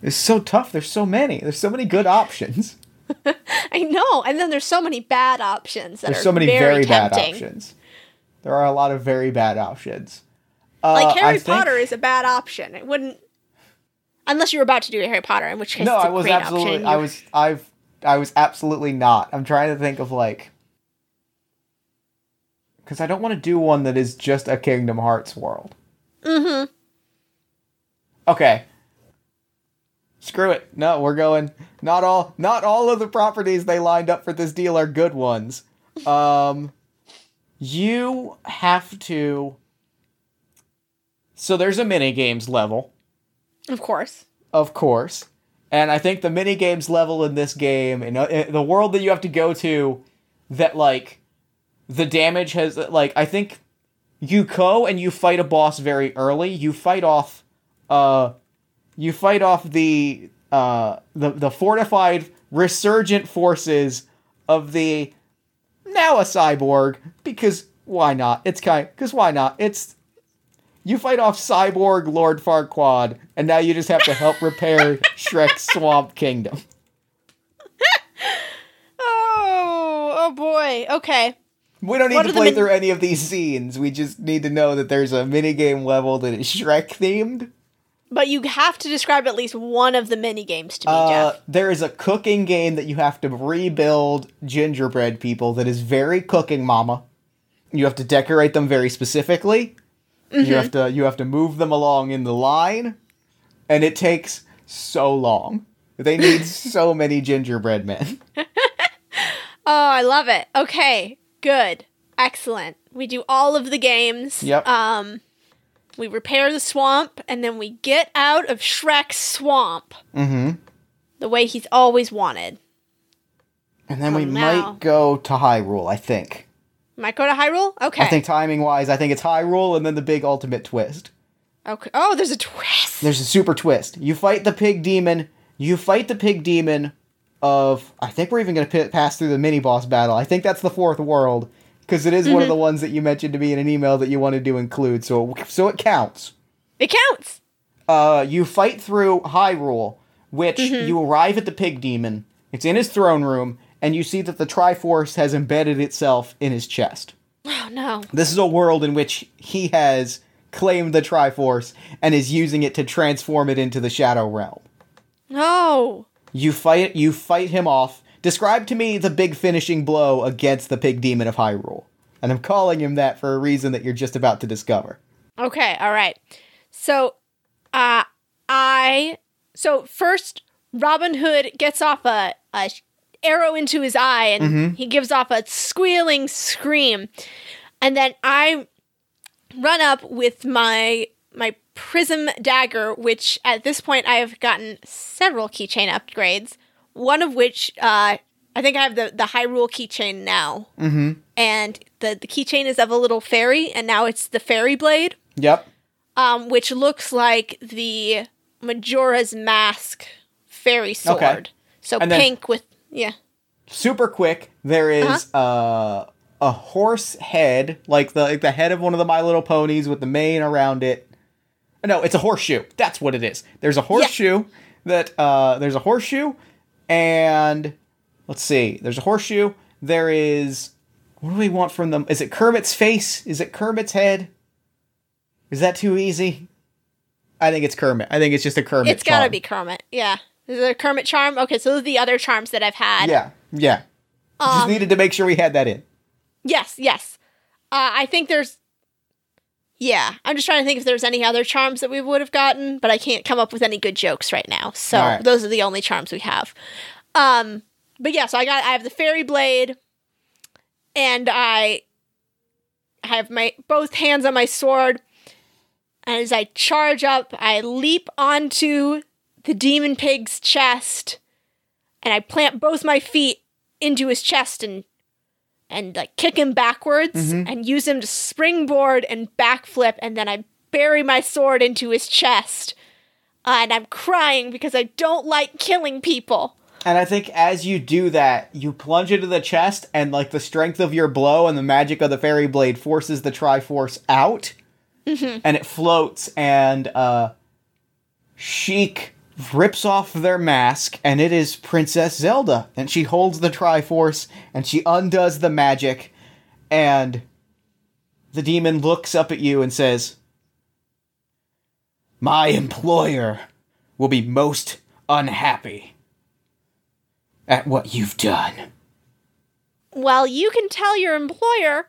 It's so tough. There's so many. There's so many good options. I know, and then there's so many bad options that There's are so many very, very, bad options. There are a lot of very bad options. Uh, Like I Harry think- Potter is a bad option. It wouldn't, unless you were about to do a Harry Potter, in which case No, it's a I was absolutely. I was. I've. I was absolutely not. I'm trying to think of like. Because I don't want to do one that is just a Kingdom Hearts world. Mhm. Okay. Screw it. No, we're going. Not all. Not all of the properties they lined up for this deal are good ones. Um, you have to. So there's a mini games level. Of course. of course. And I think the mini games level in this game, in, in the world that you have to go to, that like the damage has like I think you go and you fight a boss very early. You fight off, uh, you fight off the uh the the fortified resurgent forces of the now a cyborg because why not? It's kind because why not? It's you fight off Cyborg Lord Farquaad, and now you just have to help repair Shrek's Swamp Kingdom. Oh, oh boy. Okay. We don't need What to play min- through any of these scenes. We just need to know that there's a minigame level that is Shrek themed. But you have to describe at least one of the mini games to me, Uh, Jeff. there is a cooking game that you have to rebuild gingerbread people that is very cooking mama. You have to decorate them very specifically. Mm-hmm. You have to you have to move them along in the line, and it takes so long. They need so many gingerbread men. Oh, I love it. Okay. Good. Excellent. We do all of the games. Yep. Um we repair the swamp and then we get out of Shrek's swamp Mm-hmm. the way he's always wanted. And then we might go to Hyrule. I think. Might go to Hyrule? Okay. I think timing wise, I think it's Hyrule, and then the big ultimate twist. Okay. Oh, there's a twist. There's a super twist. You fight the pig demon. You fight the pig demon of. I think we're even going to pass through the mini boss battle. I think that's the fourth world because it is one of the ones that you mentioned to me in an email that you wanted to include. So so it counts. It counts. Uh, you fight through Hyrule, which you arrive at the pig demon. It's in his throne room, and you see that the Triforce has embedded itself in his chest. Oh no. This is a world in which he has claimed the Triforce and is using it to transform it into the Shadow Realm. No. You fight you fight him off. Describe to me the big finishing blow against the Pig Demon of Hyrule. And I'm calling him that for a reason that you're just about to discover. Okay, all right. So, uh, I so first Robin Hood gets off a, a arrow into his eye and he gives off a squealing scream, and then I run up with my my prism dagger, which at this point I have gotten several keychain upgrades. One of which uh, I think I have the the Hyrule keychain now, mm-hmm. and the the keychain is of a little fairy, and now it's the fairy blade Yep. um, which looks like the Majora's Mask fairy sword. Okay. So And pink with yeah. super quick there is uh, a horse head like the like the head of one of the my little ponies with the mane around it no it's a horseshoe that's what it is there's a horseshoe that uh there's a horseshoe and let's see there's a horseshoe there is what do we want from them is it kermit's face is it kermit's head is that too easy i think it's kermit i think it's just a kermit It's gotta be Kermit. Yeah. Is it a Kermit charm? Okay, so those are the other charms that I've had. yeah yeah Um, just needed to make sure we had that in Yes, yes. Uh, I think there's. Yeah, I'm just trying to think if there's any other charms that we would have gotten, but I can't come up with any good jokes right now. So right. those are the only charms we have. Um, but yeah, so I got I have the fairy blade, and I have my both hands on my sword. And as I charge up, I leap onto the demon pig's chest, and I plant both my feet into his chest and and like kick him backwards and use him to springboard and backflip and then I bury my sword into his chest. Uh, and I'm crying because I don't like killing people. And I think as you do that, you plunge into the chest, and like the strength of your blow and the magic of the fairy blade forces the Triforce out, and it floats. And uh, Sheik rips off their mask, and it is Princess Zelda, and she holds the Triforce, and she undoes the magic, and the demon looks up at you and says, "My employer will be most unhappy." at what you've done. Well, you can tell your employer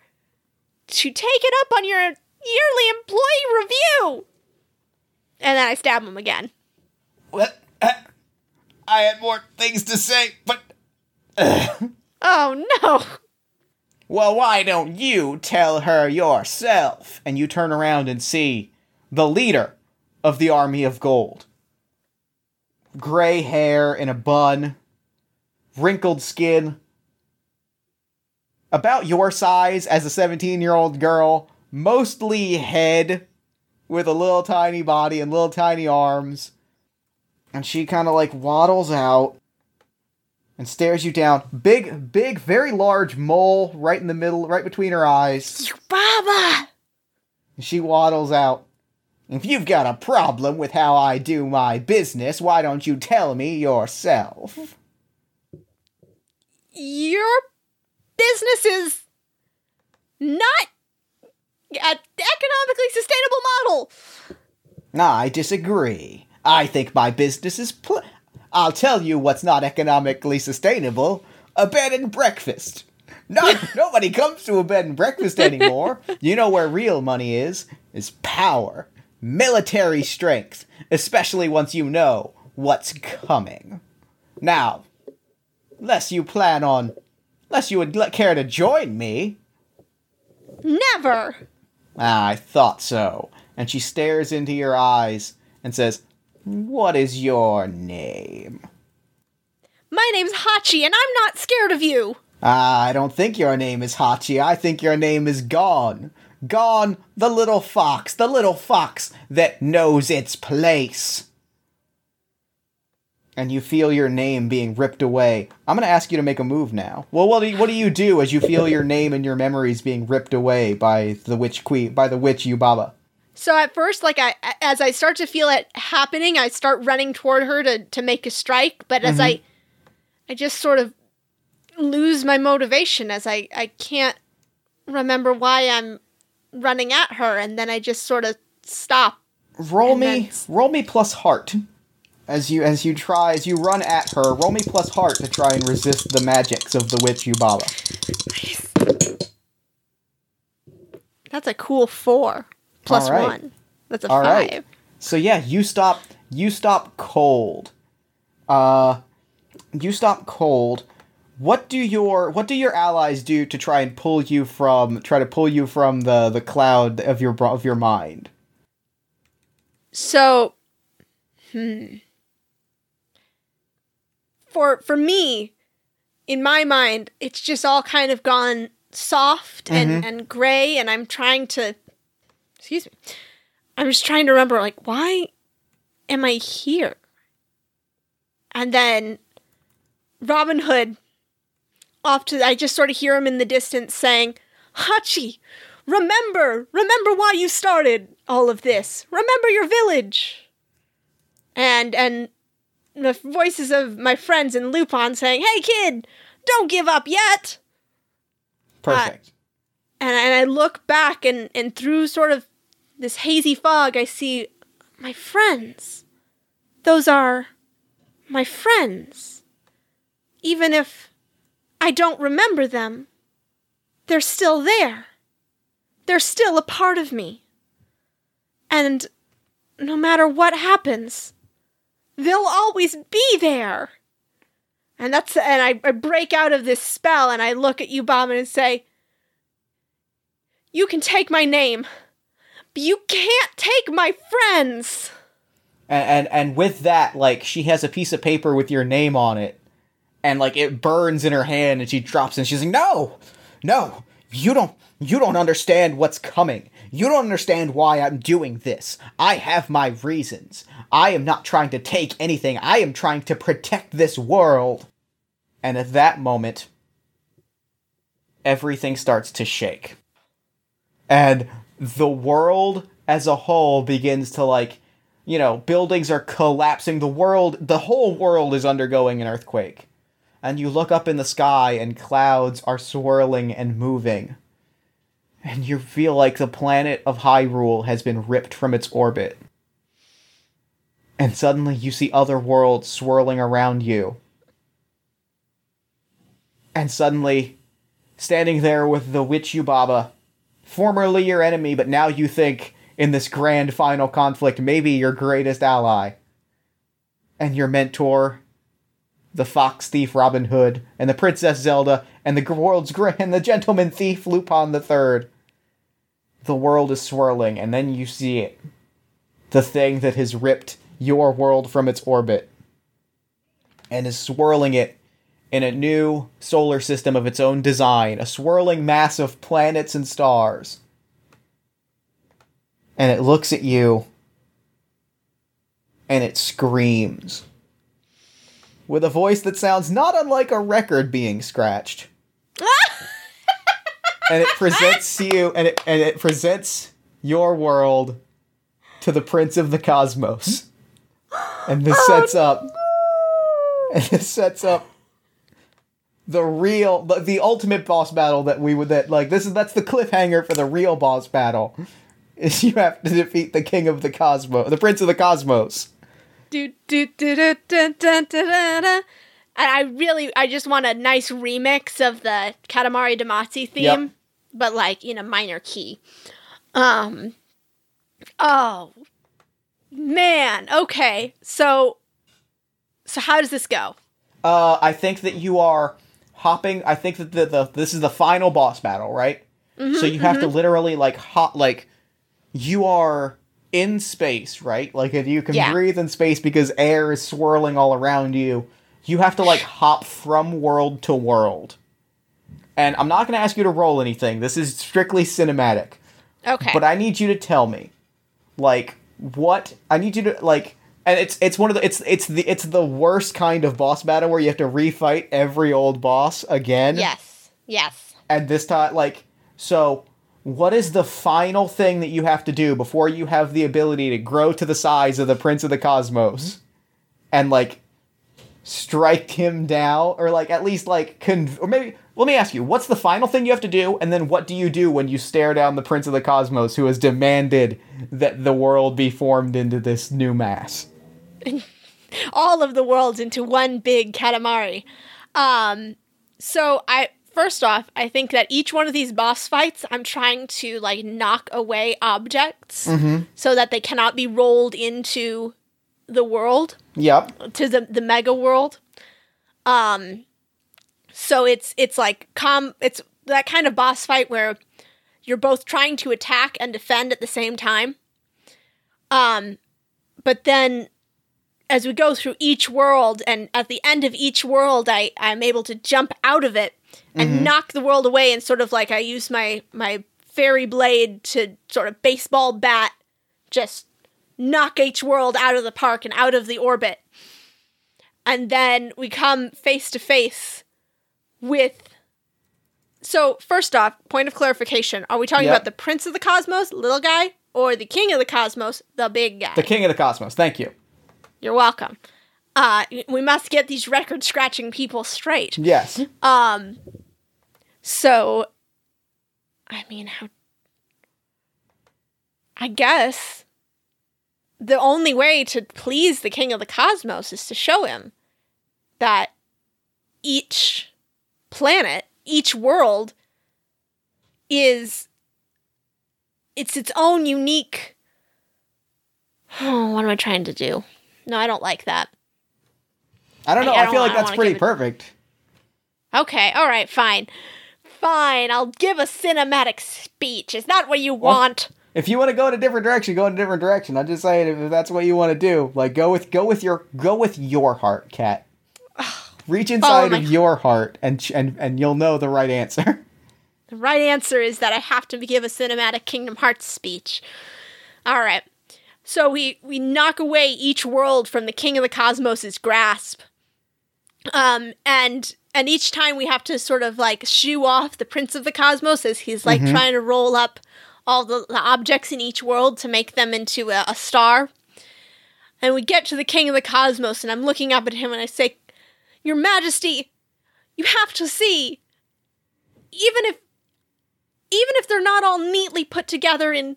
to take it up on your yearly employee review. And then I stab him again. What? I had more things to say, but. Oh no. Well, why don't you tell her yourself? And you turn around and see the leader of the Army of Gold. Gray hair in a bun, wrinkled skin. About your size as a 17 year old girl, mostly head with a little tiny body and little tiny arms. And she kind of like waddles out and stares you down. Big, big, very large mole right in the middle, right between her eyes. Baba! And she waddles out. If you've got a problem with how I do my business, why don't you tell me yourself? Your business is not an economically sustainable model. I disagree. I think my business is pl- I'll tell you what's not economically sustainable. A bed and breakfast. No, nobody comes to a bed and breakfast anymore. You know where real money is? Is power. Military strength. Especially once you know what's coming. Now, unless you plan on... Unless you would l- care to join me, Never. Ah, I thought so. And she stares into your eyes and says, What is your name? My name's Hachi, and I'm not scared of you. Ah, I don't think your name is Hachi. I think your name is Gone. Gone, the little fox, the little fox that knows its place. And you feel your name being ripped away. I'm going to ask you to make a move now. Well, what do you, what do you do as you feel your name and your memories being ripped away by the witch queen, by the witch Yubaba? So at first, like I, as I start to feel it happening, I start running toward her to to make a strike. But as mm-hmm. I, I just sort of lose my motivation as I I can't remember why I'm running at her and then I just sort of stop. Roll me, roll me plus heart. As you as you try as you run at her, roll me plus heart to try and resist the magics of the witch Yubaba. That's a cool 4 plus right. 1. That's a All 5. right. So yeah, you stop you stop cold. Uh you stop cold. What do your what do your allies do to try and pull you from try to pull you from the the cloud of your of your mind? So, hmm. For for me, in my mind, it's just all kind of gone soft and and gray, and I'm trying to. Excuse me. I'm just trying to remember, like, why am I here? And then Robin Hood, off to I just sort of hear him in the distance saying, "Hachi, remember, remember why you started all of this. Remember your village." And and the voices of my friends in Lupin saying, "Hey kid, don't give up yet." Perfect. and, and I look back and, and through sort of this hazy fog, I see my friends. Those are my friends. Even if I don't remember them, they're still there. They're still a part of me. And no matter what happens, they'll always be there. And that's and I, I break out of this spell and I look at you, Bobbin, and say, You can take my name, you can't take my friends. and, and and with that like she has a piece of paper with your name on it and like it burns in her hand and she drops and she's like no no you don't you don't understand what's coming. You don't understand why i'm doing this. I have my reasons. I am not trying to take anything. I am trying to protect this world. And at that moment everything starts to shake. And the world as a whole begins to like you know buildings are collapsing. The world the whole world is undergoing an earthquake. And you look up in the sky and clouds are swirling and moving. And you feel like the planet of Hyrule has been ripped from its orbit. And suddenly you see other worlds swirling around you. And suddenly standing there with the witch Yubaba formerly your enemy, but now you think in this grand final conflict, maybe your greatest ally. And your mentor, the fox thief Robin Hood, and the Princess Zelda, and the world's grand, the gentleman thief Lupin the Third. The world is swirling, and then you see it. The thing that has ripped your world from its orbit and is swirling it in a new solar system of its own design, a swirling mass of planets and stars. And it looks at you and it screams with a voice that sounds not unlike a record being scratched. and it presents you and it and it presents your world to the prince of the cosmos. And this oh, sets up and this sets up the real the, the ultimate boss battle that we would that like this is that's the cliffhanger for the real boss battle is you have to defeat the king of the cosmos the prince of the cosmos Do, do, do, do, dun, dun, dun. And I really, I just want a nice remix of the Katamari Damacy theme, Yep. but like in a minor key. Um, oh, man. Okay. So, so how does this go? uh i think that you are hopping i think that the, the this is the final boss battle right? Mm-hmm, so you have to mm-hmm. literally like hop like you are in space right? Like if you can Yeah. breathe in space because air is swirling all around you you have to like hop from world to world. And i'm not going to ask you to roll anything. This is strictly cinematic. Okay. but I need you to tell me, like, what I need you to like, and it's it's one of the it's it's the it's the worst kind of boss battle where you have to refight every old boss again. yes. Yes. And this time, like, so what is the final thing that you have to do before you have the ability to grow to the size of the Prince of the Cosmos, mm-hmm. and like, strike him down or like at least like con- or maybe let me ask you what's the final thing you have to do and then what do you do when you stare down the prince of the cosmos who has demanded that the world be formed into this new mass all of the worlds into one big katamari. Um, so I first off, I think that each one of these boss fights, I'm trying to like knock away objects so that they cannot be rolled into the world yep to the the mega world. Um, so it's it's like com it's that kind of boss fight where you're both trying to attack and defend at the same time. Um, but then as we go through each world and at the end of each world I, I'm able to jump out of it and mm-hmm. knock the world away and sort of like I use my my fairy blade to sort of baseball bat just knock each world out of the park and out of the orbit. And then we come face to face with so first off, point of clarification. Are we talking Yep. about the Prince of the Cosmos, little guy, or the King of the Cosmos, the big guy? the king of the cosmos thank you You're welcome. Uh, we must get these record scratching people straight. yes Um, so, I mean, how? I guess the only way to please the king of the cosmos is to show him that each planet, each world, is it's its own unique. Oh, what am I trying to do? No, I don't like that. i don't know I i, don't feel like that's pretty it- perfect Okay, all right, fine. Fine, I'll give a cinematic speech. Is that what you want? if you want to go in a different direction go in a different direction i'm just saying if that's what you want to do like go with go with your go with your heart cat reach oh inside my- of your heart and and and you'll know the right answer The right answer is that I have to give a cinematic Kingdom Hearts speech. All right. So we we knock away each world from the King of the Cosmos's grasp. Um and and each time we have to sort of like shoo off the Prince of the Cosmos as he's like trying to roll up all the, the objects in each world to make them into a, a star. And we get to the King of the Cosmos, and I'm looking up at him and I say, Your Majesty, you have to see, even if even if they're not all neatly put together in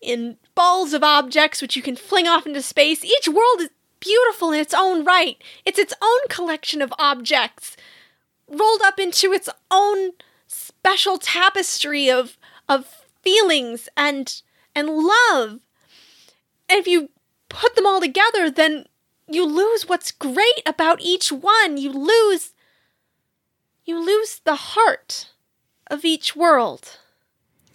in balls of objects which you can fling off into space, each world is beautiful in its own right. It's its own collection of objects rolled up into its own special tapestry of of feelings and and love. And if you put them all together, then you lose what's great about each one. You lose you lose the heart of each world.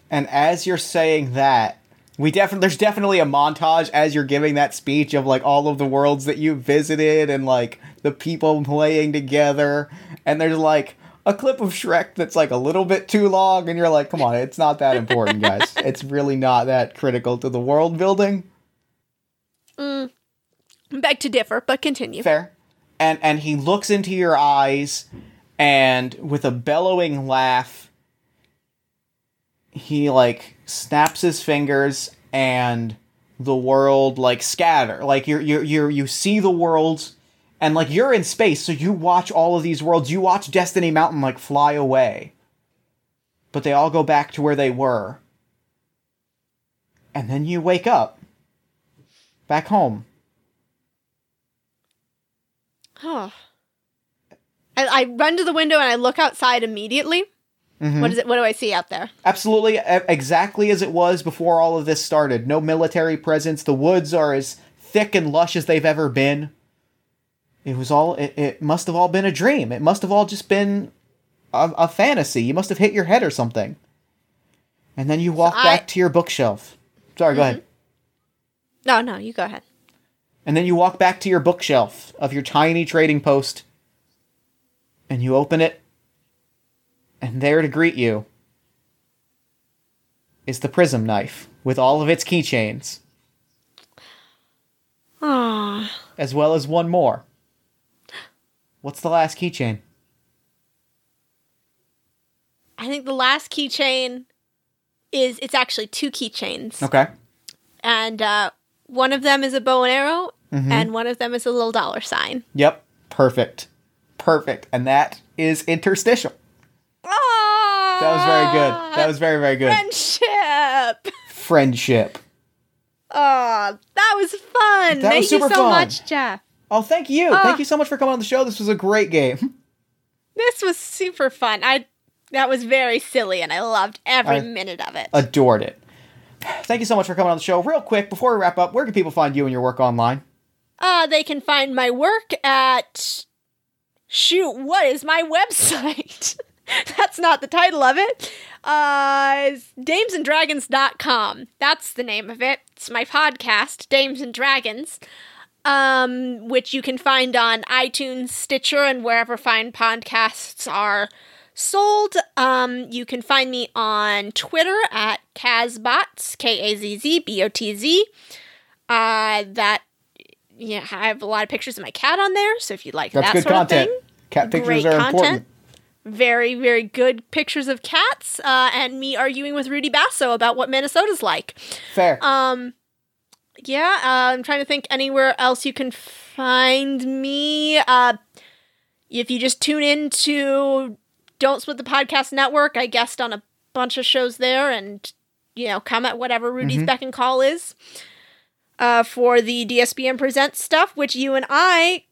And as you're saying that, we definitely there's definitely a montage as you're giving that speech of like all of the worlds that you visited and like the people playing together. And there's like a clip of Shrek that's like a little bit too long, and you're like, come on, it's not that important, guys. it's really not that critical to the world building. I beg to differ, but continue. Fair. And and he looks into your eyes and with a bellowing laugh he like snaps his fingers and the world like scatter. Like you're you you you see the worlds and like you're in space so you watch all of these worlds. You watch Destiny Mountain like fly away. But they all go back to where they were. And then you wake up back home. Oh. I, I run to the window and I look outside immediately. What is it? What do I see out there? Absolutely, exactly as it was before all of this started. No military presence. The woods are as thick and lush as they've ever been. It was all. It, it must have all been a dream. It must have all just been a, a fantasy. You must have hit your head or something. And then you walk I- back to your bookshelf. Sorry, go ahead. No, no, you go ahead. And then you walk back to your bookshelf of your tiny trading post. And you open it. And there to greet you is the prism knife with all of its keychains, as well as one more. What's the last keychain? I think the last keychain is it's actually two keychains, Okay. and uh, one of them is a bow and arrow, Mm-hmm. and one of them is a little dollar sign. Yep. Perfect. Perfect. And that is interstitial. Oh, That was very good. That was very, very good. friendship. Friendship. Oh, that was fun. That Thank was super you so fun. much, Jeff. Oh, thank you. Ah. Thank you so much for coming on the show. This was a great game. This was super fun. I that was very silly, and I loved every I- minute of it. Adored it. Thank you so much for coming on the show. Real quick, before we wrap up, where can people find you and your work online? Uh, they can find my work at. Shoot, what is my website? That's not the title of it. Uh, damesanddragons.com. That's the name of it. It's my podcast, Dames and Dragons, um, which you can find on iTunes, Stitcher, and wherever fine podcasts are sold. Um, you can find me on Twitter at Kazzbotz, K A Z Z B O T Z. Uh, that yeah, I have a lot of pictures of my cat on there. So if you like That's that good sort content. of thing, Cat pictures great are content. important. Very very good pictures of cats, uh, and me arguing with Rudy Basso about what Minnesota's like. Fair. Um, yeah, uh, I'm trying to think anywhere else you can find me. Uh, if you just tune in to Don't Split the Podcast Network, I guest on a bunch of shows there, and you know, come at whatever Rudy's Mm-hmm. beck and call is. Uh, for the DSPN Presents stuff, which you and I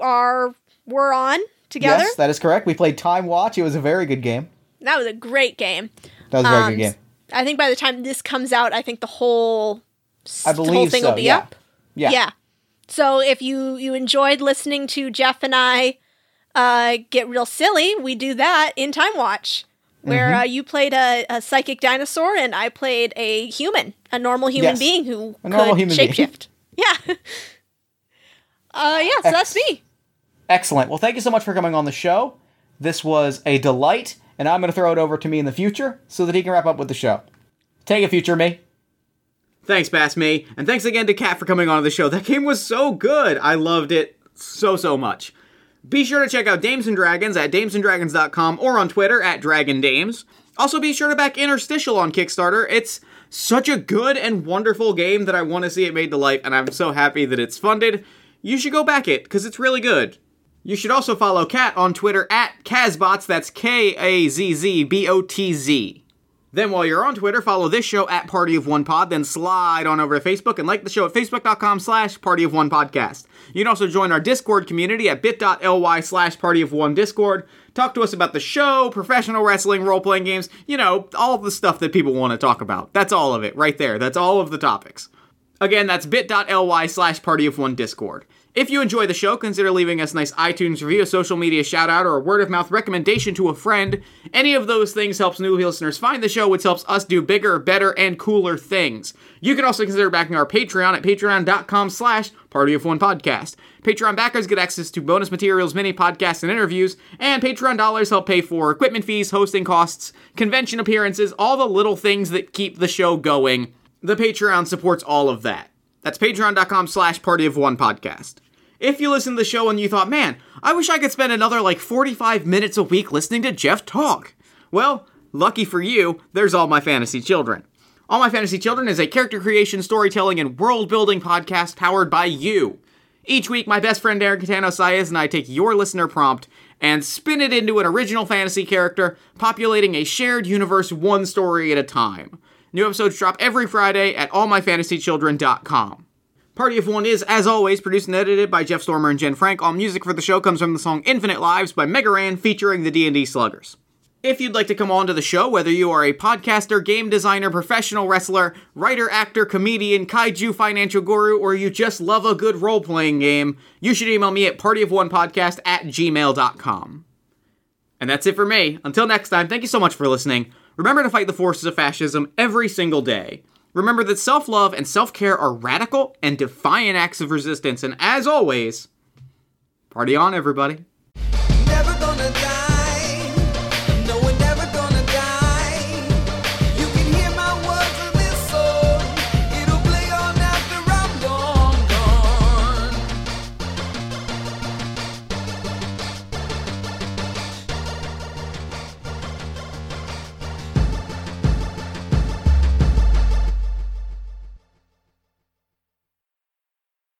are were on together. Yes, that is correct. We played Time Watch. It was a very good game. That was a great game. That was a very Um, good game. I think by the time this comes out, I think the whole I the whole believe thing so. will be yeah. up. Yeah. Yeah. So if you you enjoyed listening to Jeff and I uh, get real silly, we do that in Time Watch, where Mm-hmm. uh, you played a, a psychic dinosaur and I played a human, a normal human Yes. being who A could human being. shapeshift. Yeah. uh, yeah. So that's me. Excellent. Well, thank you so much for coming on the show. This was a delight, and I'm going to throw it over to me in the future so that he can wrap up with the show. Take it, future me. Thanks, Bass Me, and thanks again to Kat for coming on the show. That game was so good. I loved it so, so much. Be sure to check out Dames and Dragons at damesanddragons.com or on Twitter at DragonDames. Also, be sure to back Interstitial on Kickstarter. It's such a good and wonderful game that I want to see it made to life, and I'm so happy that it's funded. You should go back it, because it's really good. You should also follow Kat on Twitter at Kazzbotz, that's K A Z Z B O T Z. Then while you're on Twitter, follow this show at Party of One Pod, then slide on over to Facebook and like the show at facebook.com slash Party of One Podcast. You can also join our Discord community at bit.ly slash Party of One Discord. Talk to us about the show, professional wrestling, role-playing games, you know, all the stuff that people want to talk about. That's all of it, right there. That's all of the topics. Again, that's bit.ly slash party of one discord. If you enjoy the show, consider leaving us a nice iTunes review, a social media shout out, or a word of mouth recommendation to a friend. Any of those things helps new listeners find the show, which helps us do bigger, better, and cooler things. You can also consider backing our Patreon at patreon.com slash party of one podcast. Patreon backers get access to bonus materials, mini podcasts, and interviews, and Patreon dollars help pay for equipment fees, hosting costs, convention appearances, all the little things that keep the show going. The Patreon supports all of that. That's patreon.com slash party of one podcast. If you listen to the show and you thought, man, I wish I could spend another like 45 minutes a week listening to Jeff talk. Well, lucky for you, there's All My Fantasy Children. All My Fantasy Children is a character creation, storytelling, and world building podcast powered by you. Each week, my best friend Aaron Catano Saez and I take your listener prompt and spin it into an original fantasy character, populating a shared universe one story at a time. New episodes drop every Friday at allmyfantasychildren.com. Party of One is, as always, produced and edited by Jeff Stormer and Jen Frank. All music for the show comes from the song Infinite Lives by Mega Ran featuring the D&D Sluggers. If you'd like to come on to the show, whether you are a podcaster, game designer, professional wrestler, writer, actor, comedian, kaiju financial guru, or you just love a good role-playing game, you should email me at partyofonepodcast at gmail.com. And that's it for me. Until next time, thank you so much for listening. Remember to fight the forces of fascism every single day. Remember that self love and self care are radical and defiant acts of resistance, and as always, party on, everybody.